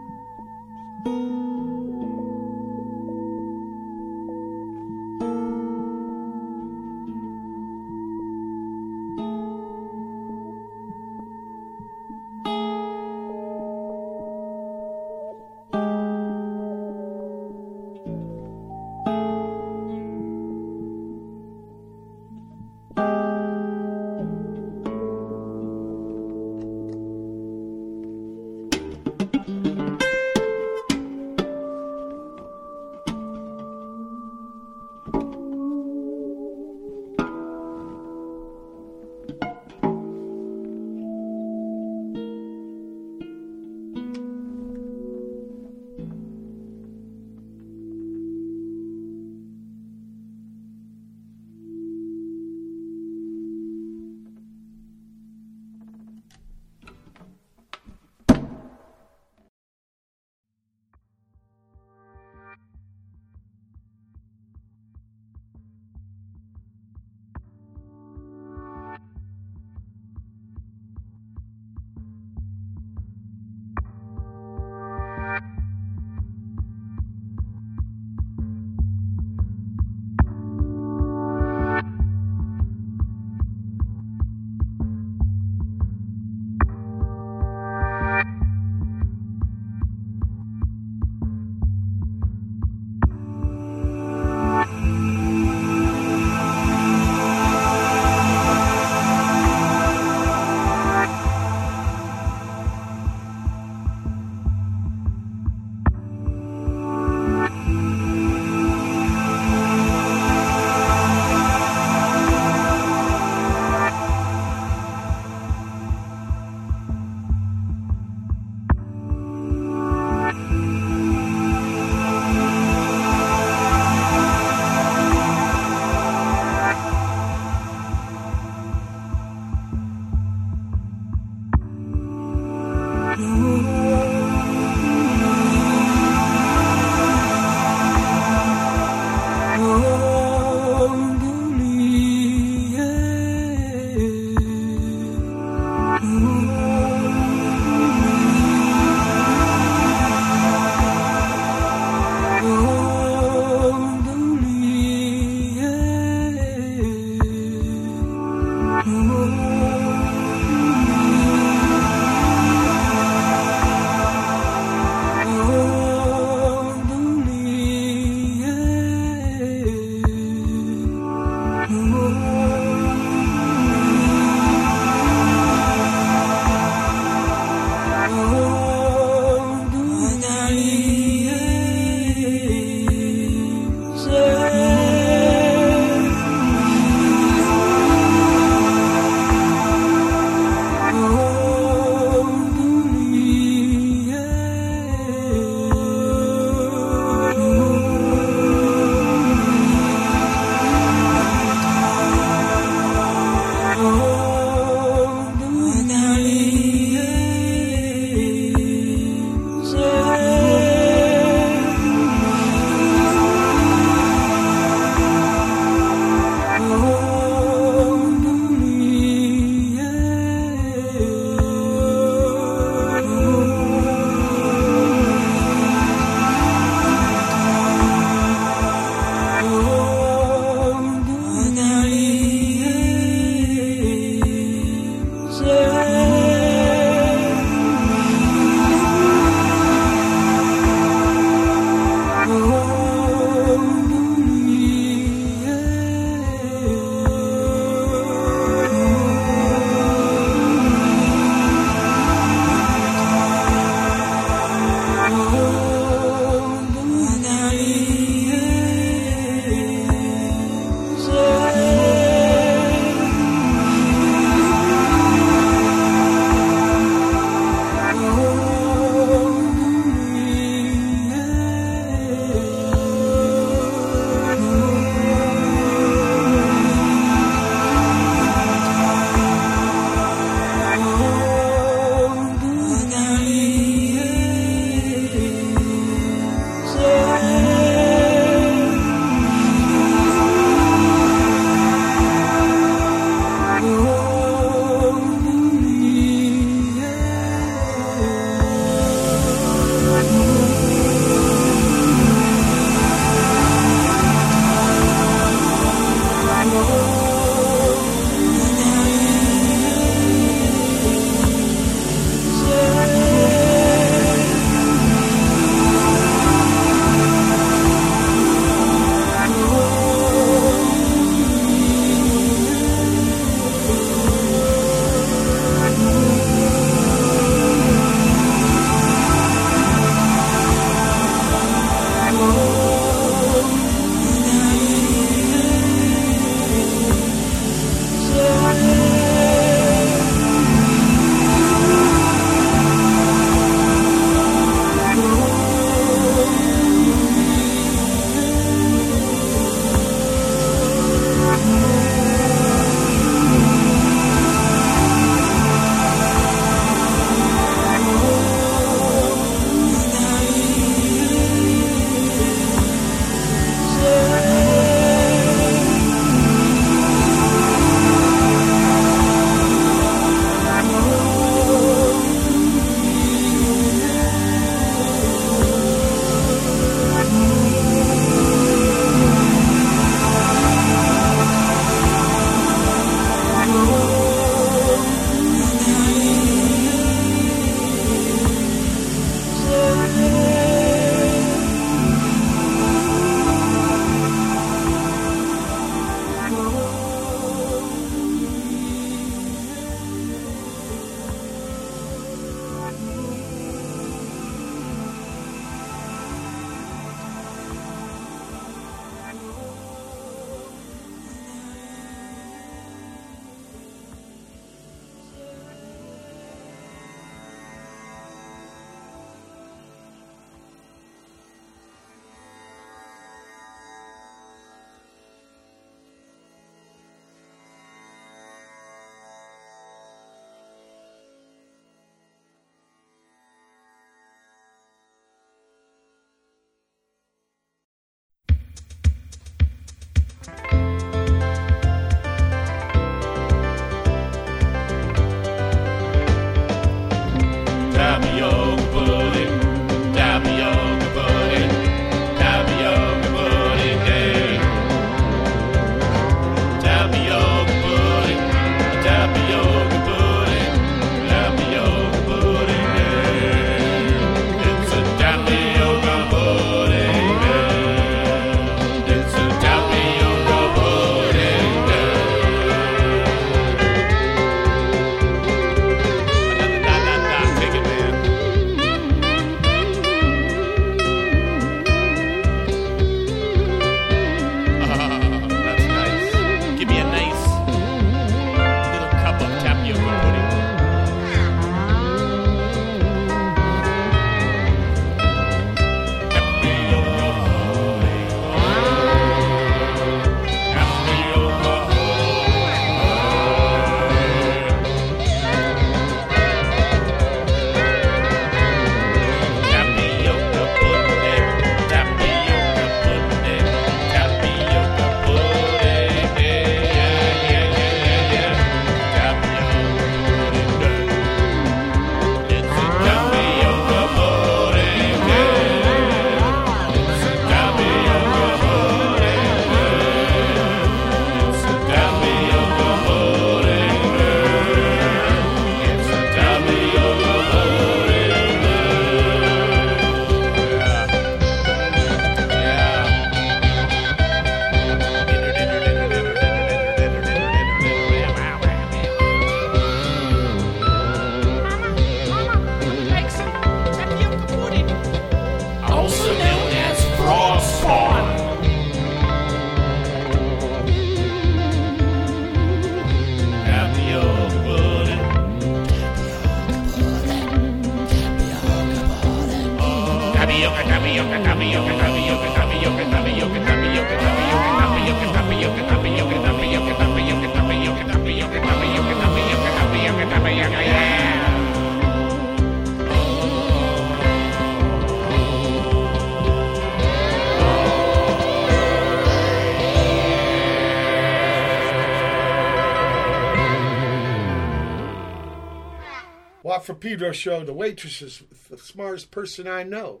From Pedro show. The Waitresses the smartest person I know.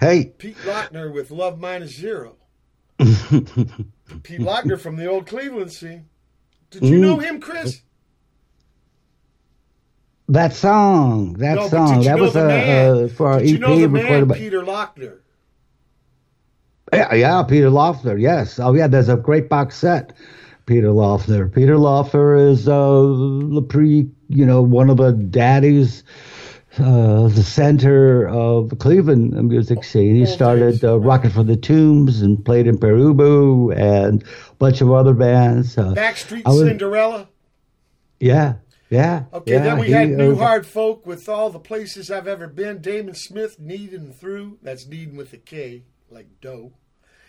Hey, Pete Laughner with Love Minus Zero. Pete Laughner from the old Cleveland scene. Did you know him, Chris? that song, that no, song, that was the uh, man? for our did you EP know the man, recorded by. Peter Laughner? Yeah, yeah, Peter Laughner. Yes. Oh, yeah. There's a great box set. Peter Laughner. Peter Laughner is uh, the pre, you know, one of the daddies, uh, the center of the Cleveland music scene. He started thanks. uh, Rocket from the Tombs and played in Pere Ubu and a bunch of other bands. Uh, Backstreet I was- Cinderella. yeah, yeah. Okay, yeah, then we he, had uh, New Hard Folk with all the places I've ever been. Damon Smith, Kneading Trough. That's Knead with a K, like dough.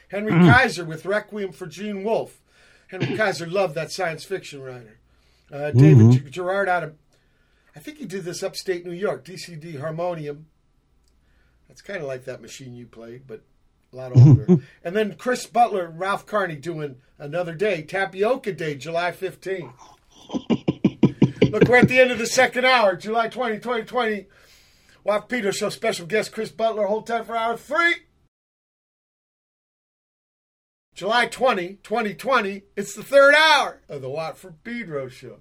Henry Mm. Kaiser with Requiem for Gene Wolfe. Henry Kaiser loved that science fiction writer. Uh, David Mm-hmm. Gerard out of, I think he did this upstate New York, DCD Harmonium. That's kind of like that machine you played, but a lot older. and then Chris Butler and Ralph Carney doing Another Day, Tapioca Day, July 15th. Look, we're at the end of the second hour, July 20, 2020. Watt Peter Show special guest Chris Butler. Hold time for hour three. July 20, 2020. It's the third hour of the Watt from Pedro Show.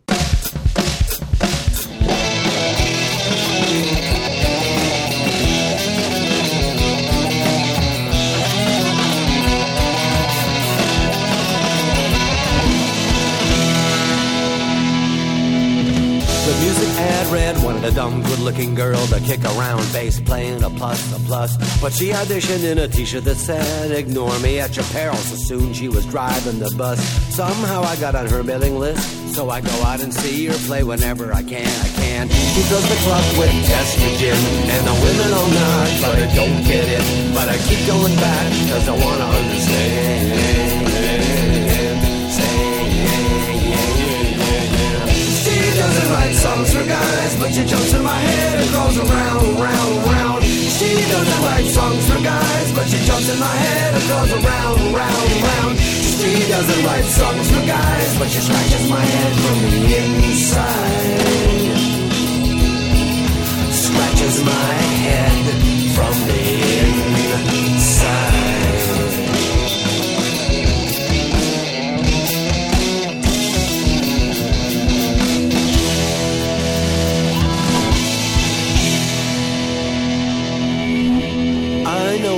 Music ad read wanted a dumb, good-looking girl to kick around bass playing a plus, a plus. But she auditioned in a t-shirt that said, "Ignore me at your peril." So soon she was driving the bus. Somehow I got on her mailing list, so I go out and see her play whenever I can. I can. She fills the club with estrogen, and the women all nod, but I don't get it. But I keep going back because I wanna understand. Write songs for guys, but she jumps in my head and goes around, round, round. She doesn't write songs for guys, but she jumps in my head and goes around, round, round. She doesn't write songs for guys, but she scratches my head from the inside. Scratches my head from the inside.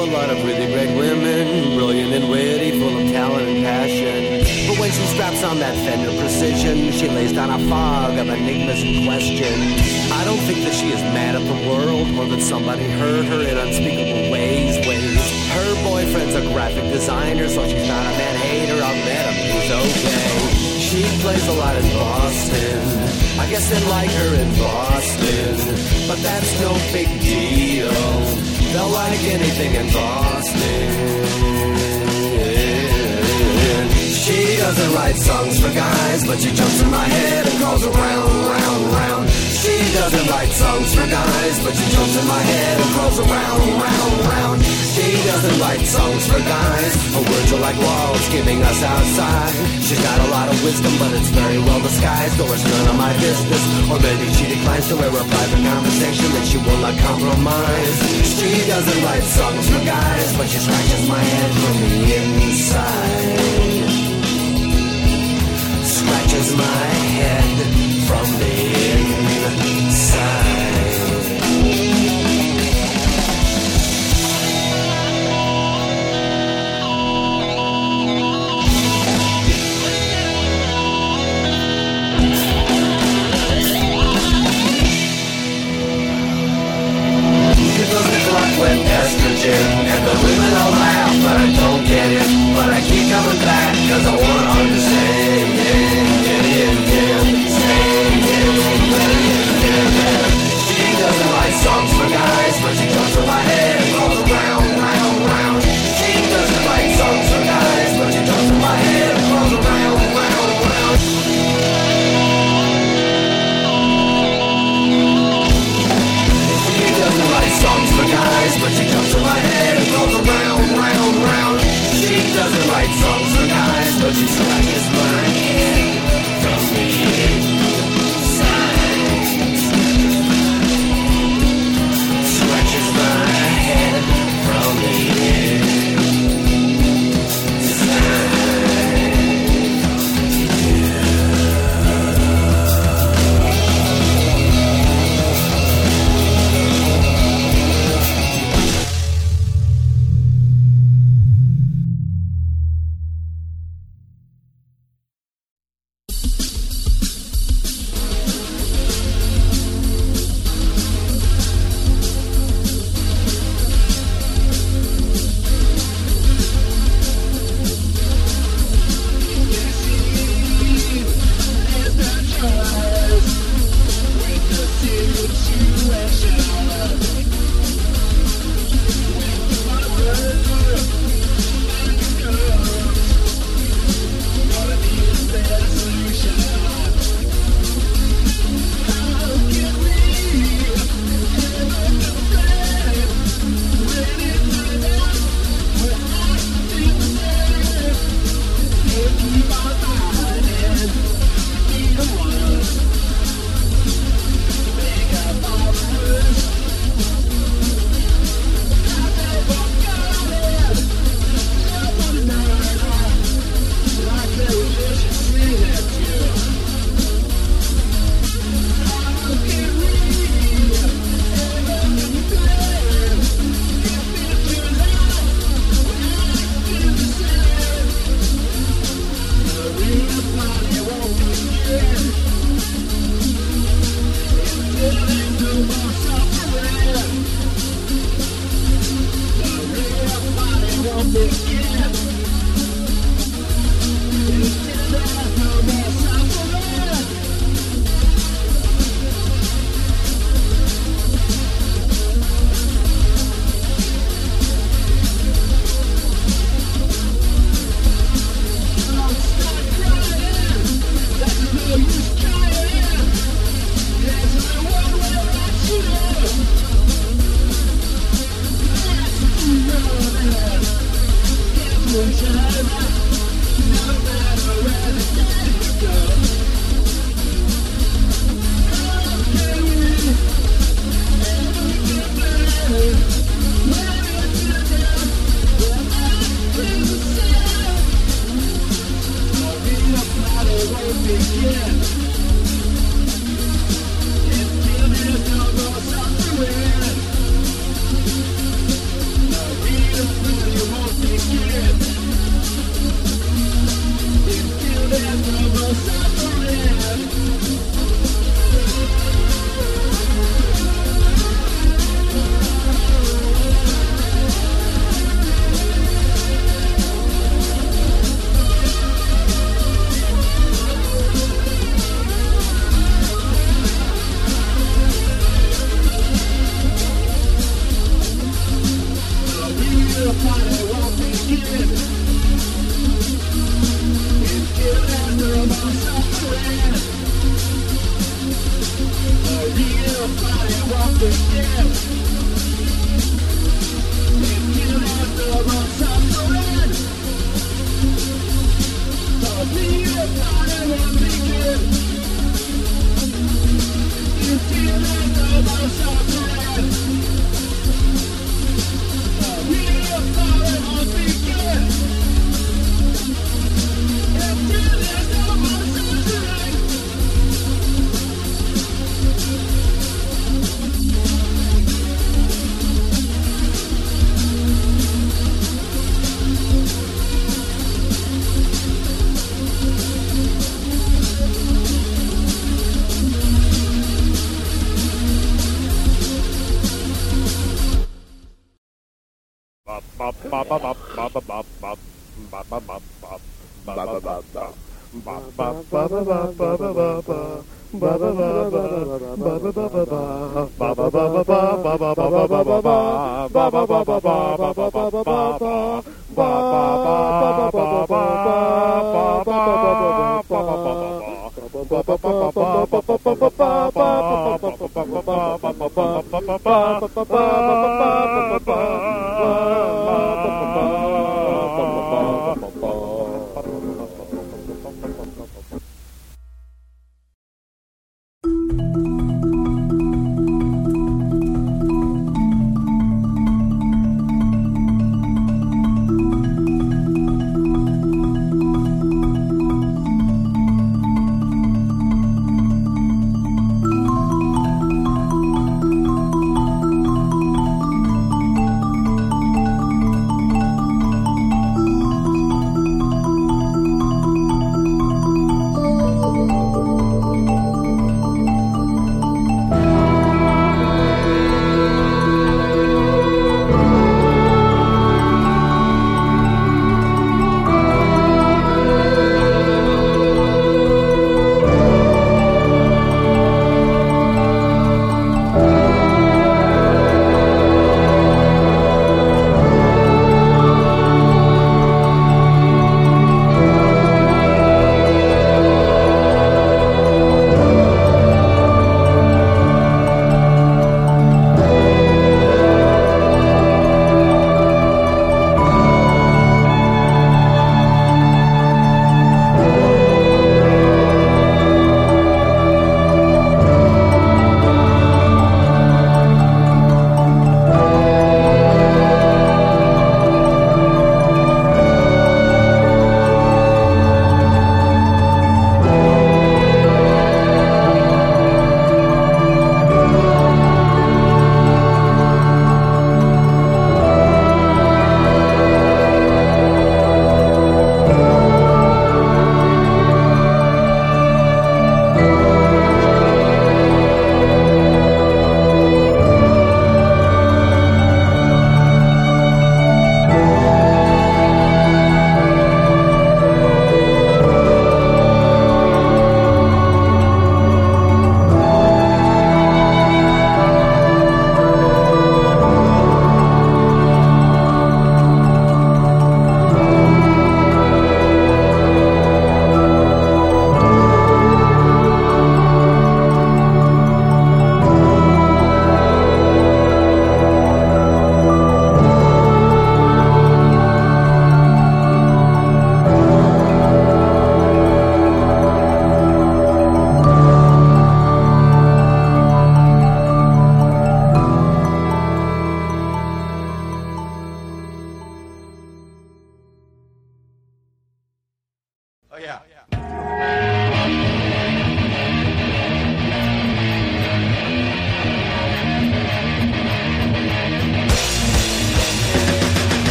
A lot of really great women, brilliant and witty, full of talent and passion. But when she straps on that Fender Precision, she lays down a fog of enigmas and questions. I don't think that she is mad at the world or that somebody hurt her in unspeakable ways. Ways. Her boyfriend's a graphic designer, so she's not a man hater. I've met him, he's okay. She plays a lot in Boston. I guess they like her in Boston, but that's no big deal. They'll like anything in Boston. She doesn't write songs for guys, but she jumps in my head and goes around, round, round. She doesn't write songs for guys, but she jumps in my head and goes around, round, round. She doesn't write songs for guys. Her words are like walls giving us outside. She's got a lot of wisdom, but it's very well disguised, or it's none of my business. Or maybe she declines to wear a private conversation that she will not compromise. She doesn't write songs for guys, but she scratches my head from the inside. Scratches my head from the inside. slut with estrogen. And the women all laugh, but I don't get it. But I keep coming back, cause I wanna understand. Yeah, yeah, yeah, She doesn't write songs for guys, but she comes to my head. doesn't write songs for guys, but she's still like his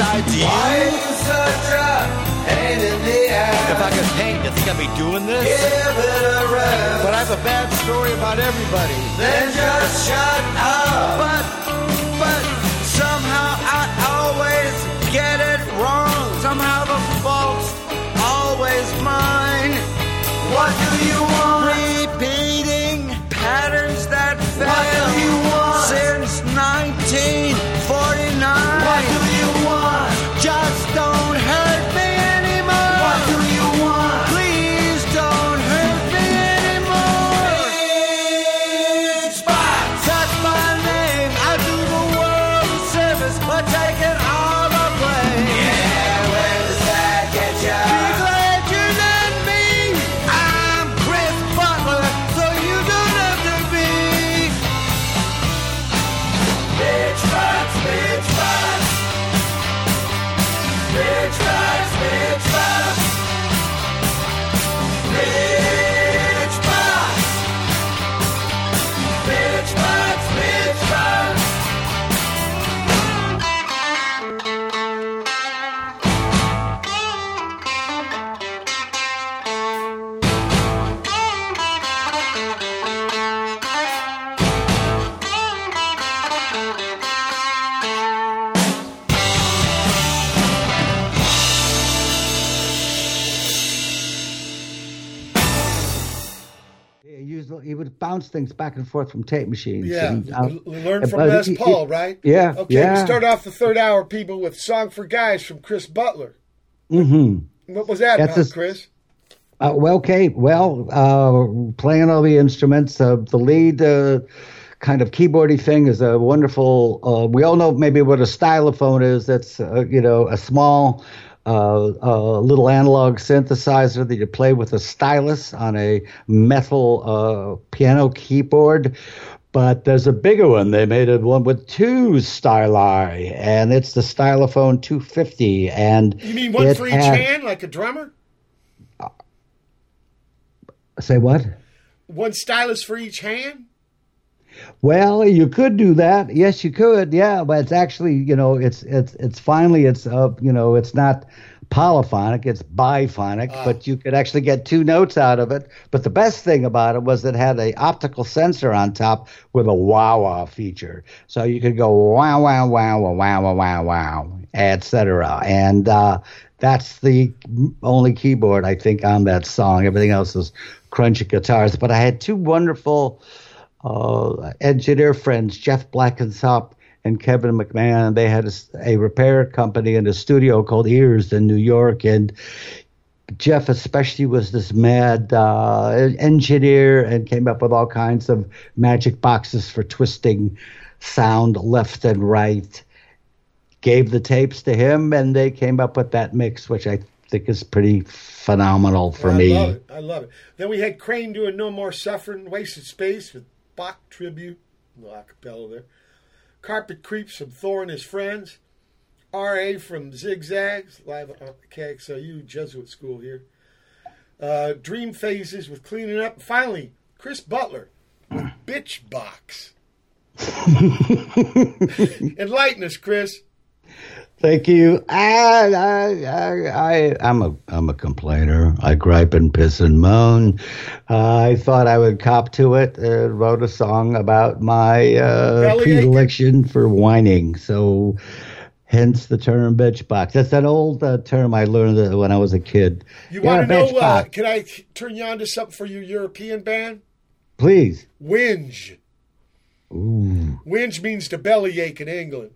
Besides you? Why you such a pain in the ass? If I could paint, you think I'd be doing this? Give it a rest. But I have a bad story about everybody. Then just shut up. But, but somehow I always get it wrong. Somehow the fault's always mine. What do you want? Repeating patterns that fail. What do you want? Since 1949. Bounce things back and forth from tape machines. Yeah, and, uh, learn from Les Paul, right? Yeah, Okay, yeah. we start off the third hour, people, with "Song for Guys" from Chris Butler. Mm-hmm. What was that That's about, a- Chris? Uh, well, Kate, well, uh, playing all the instruments, uh, the lead uh, kind of keyboardy thing is a wonderful. Uh, we all know maybe what a stylophone is. That's uh, you know a small. Uh, uh, little analog synthesizer that you play with a stylus on a metal uh, piano keyboard. But there's a bigger one. They made a one with two styli, and it's the Stylophone 250. And You mean one for each had- hand, like a drummer? Say what? One stylus for each hand? Well, you could do that. Yes, you could. Yeah, but it's actually, you know, it's it's it's finally it's uh, you know, it's not polyphonic, it's biphonic, uh. but you could actually get two notes out of it. But the best thing about it was it had a optical sensor on top with a wah wah feature. So you could go wow wow wow wow wow wow wow, etc. And uh, that's the only keyboard I think on that song. Everything else is crunchy guitars, but I had two wonderful uh, engineer friends, Jeff Blackensop and Kevin McMahon. They had a repair company in a studio called Ears in New York, and Jeff especially was this mad uh, engineer and came up with all kinds of magic boxes for twisting sound left and right. Gave the tapes to him, and they came up with that mix, which I think is pretty phenomenal for I me. love it. I love it. Then we had Crane doing "No More Suffering," "Wasted Space" with Bach tribute, no acapella there. Carpet Creeps from Thor and his friends. R.A. from Zigzags, live at KXLU Jesuit School here. Uh, Dream Phases with Cleaning Up. Finally, Chris Butler with Bitch Box. Enlighten us, Chris. Thank you. I, I, I, I'm a, I'm a complainer. I gripe and piss and moan. Uh, I thought I would cop to it. Uh, wrote a song about my uh, predilection for whining. So hence the term bitch box. That's an old uh, term I learned uh, when I was a kid. You Yeah, want to know? Uh, can I turn you on to something for your European band? Please. Whinge. Ooh. Whinge means to bellyache in England.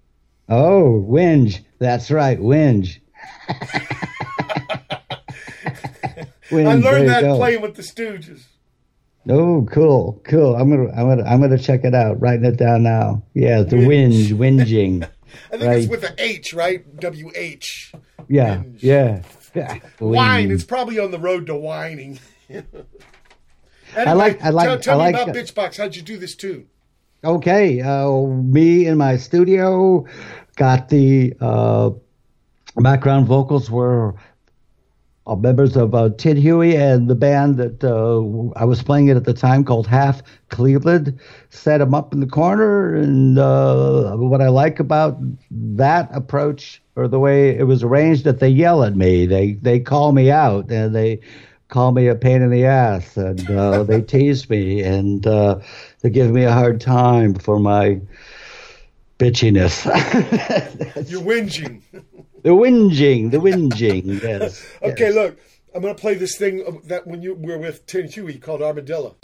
Oh, whinge. That's right, whinge. Whinge, I learned that go. playing with the Stooges. Oh, cool, cool. I'm gonna, I'm gonna, I'm gonna check it out. Writing it down now. Yeah, the whinge, whinging. I think right. it's with an H, right? W H. Yeah, yeah. yeah. Wine. It's probably on the road to whining. Anyway, I like- I like- Tell, tell I me about that. Bitchbox. How'd you do this tune? Okay, uh, me in my studio got the uh, background vocals were uh, members of uh, Tin Huey and the band that uh, I was playing it at the time called Half Cleveland. Set them up in the corner, and uh, what I like about that approach or the way it was arranged, that they yell at me, they they call me out, and they call me a pain in the ass, and uh, they tease me, and uh, they give me a hard time for my bitchiness. You're whinging. the whinging, the whinging, yes. Okay, look. I'm going to play this thing that when you were with Tin Huey called Armadillo.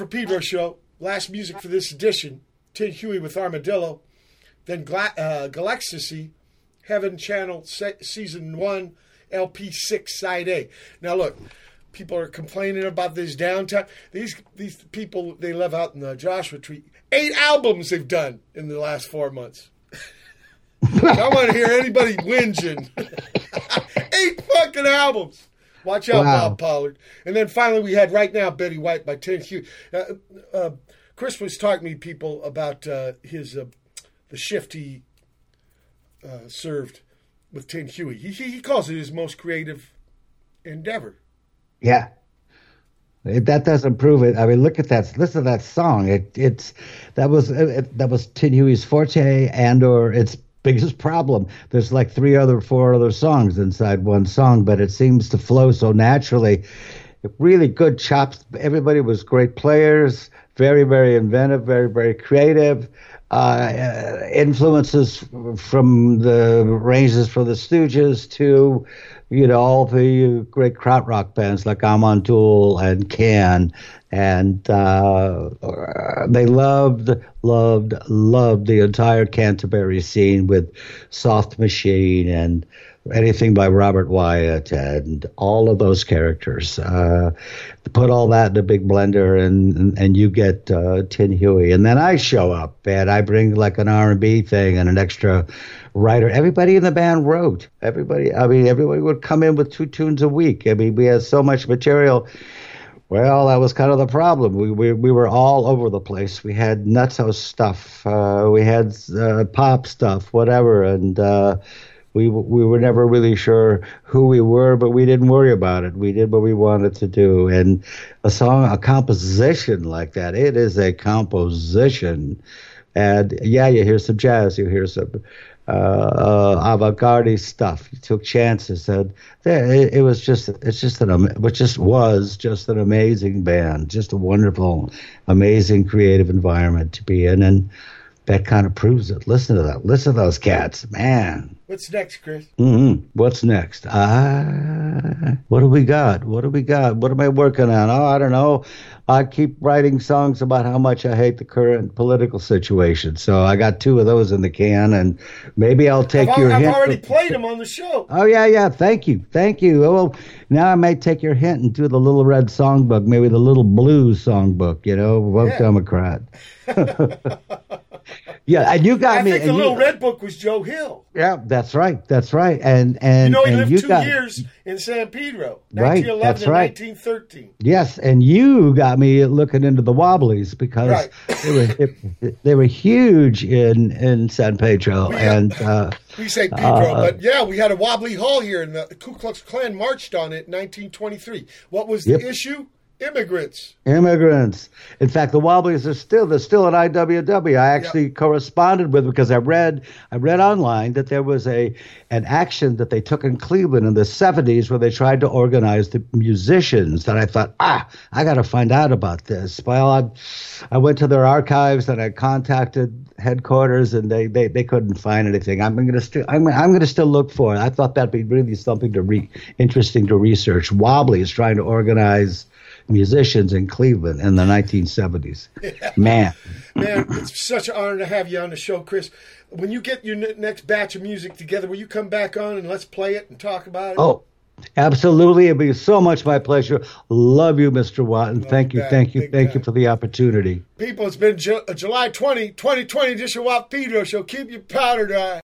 For Pedro show. Last music for this edition. Tin Huey with Armadillo. Then Gla- uh, Galecstasy, Heaven Channel se- Season 1, LP 6, Side A. Now, look, people are complaining about this downtown. These these people, they live out in the Joshua Tree. Eight albums they've done in the last four months. I want to hear anybody whinging. Eight fucking albums. Watch out, Wow. Bob Pollard. And then finally, we had right now Betty White by Tin Huey. Uh, uh, Chris was talking to people about uh, his uh, the shift he uh, served with Tin Huey. He, he he calls it his most creative endeavor. Yeah. It- That doesn't prove it. I mean, look at that. Listen to that song. It, it's that was it, that was Tin Huey's forte and or its biggest problem. There's like three other, four other songs inside one song, but it seems to flow so naturally. Really good chops. Everybody was great players. Very, very inventive. Very, very creative. Uh, influences from the ranges from the Stooges to you know, all the great krautrock bands like Amon Düül and Can. And uh, they loved, loved, loved the entire Canterbury scene with Soft Machine and anything by Robert Wyatt and all of those characters. Uh, put all that in a big blender and, and, and you get uh, Tin Huey. And then I show up and I bring like an R&B thing and an extra writer. Everybody in the band wrote. Everybody, I mean, everybody would come in with two tunes a week. I mean, we had so much material. Well, that was kind of the problem. We we, we were all over the place. We had nutso stuff. Uh, we had uh, pop stuff, whatever, and uh, we we were never really sure who we were, but we didn't worry about it. We did what we wanted to do, and a song, a composition like that, it is a composition. And yeah, you hear some jazz, you hear some uh, uh, avant-garde stuff. You took chances, and there, it, it was just it's just an it just was just an amazing band, just a wonderful, amazing creative environment to be in, and that kind of proves it. Listen to that. Listen to those cats, man. What's next, Chris? Mm-hmm. What's next? Ah, what do we got? What do we got? What am I working on? Oh, I don't know. I keep writing songs about how much I hate the current political situation. So I got two of those in the can, and maybe I'll take I've, your I've hint. already played them on the show. Oh yeah, yeah. Thank you, thank you. Oh, Well, now I might take your hint and do the Little Red Songbook, maybe the Little Blue Songbook. You know, vote Yeah. Democrat. yeah, and you got I me. think the you- Little Red Book was Joe Hill. Yeah, that's right. That's right. And and You know, he lived two got years in San Pedro, Right, that's right. 1913. Yes, and you got me looking into the Wobblies because Right. they were they were huge in in San Pedro, and uh, We say Pedro, uh, but yeah, we had a wobbly hall here, and the Ku Klux Klan marched on it in 1923. What was the Yep. issue? Immigrants. immigrants. In fact, the Wobblies are still they're still at IWW. I actually corresponded with because I read I read online that there was a an action that they took in Cleveland in the '70s where they tried to organize the musicians. And I thought, ah, I got to find out about this. Well, I, I went to their archives and I contacted headquarters, and they they, they couldn't find anything. I'm gonna still I'm, I'm gonna still look for it. I thought that'd be really something to re interesting to research. Wobblies trying to organize musicians in Cleveland in the 1970s. Man, Man, it's such an honor to have you on the show, Chris. When you get your ne- next batch of music together, will you come back on and let's play it and talk about it? oh, absolutely. It'd be so much my pleasure. Love you, Mr. Watton. Thank you, back, thank you, thank you for the opportunity. People, it's been Ju- uh, July 20, 2020 edition of Watt Pedro Show. Keep your powder dry.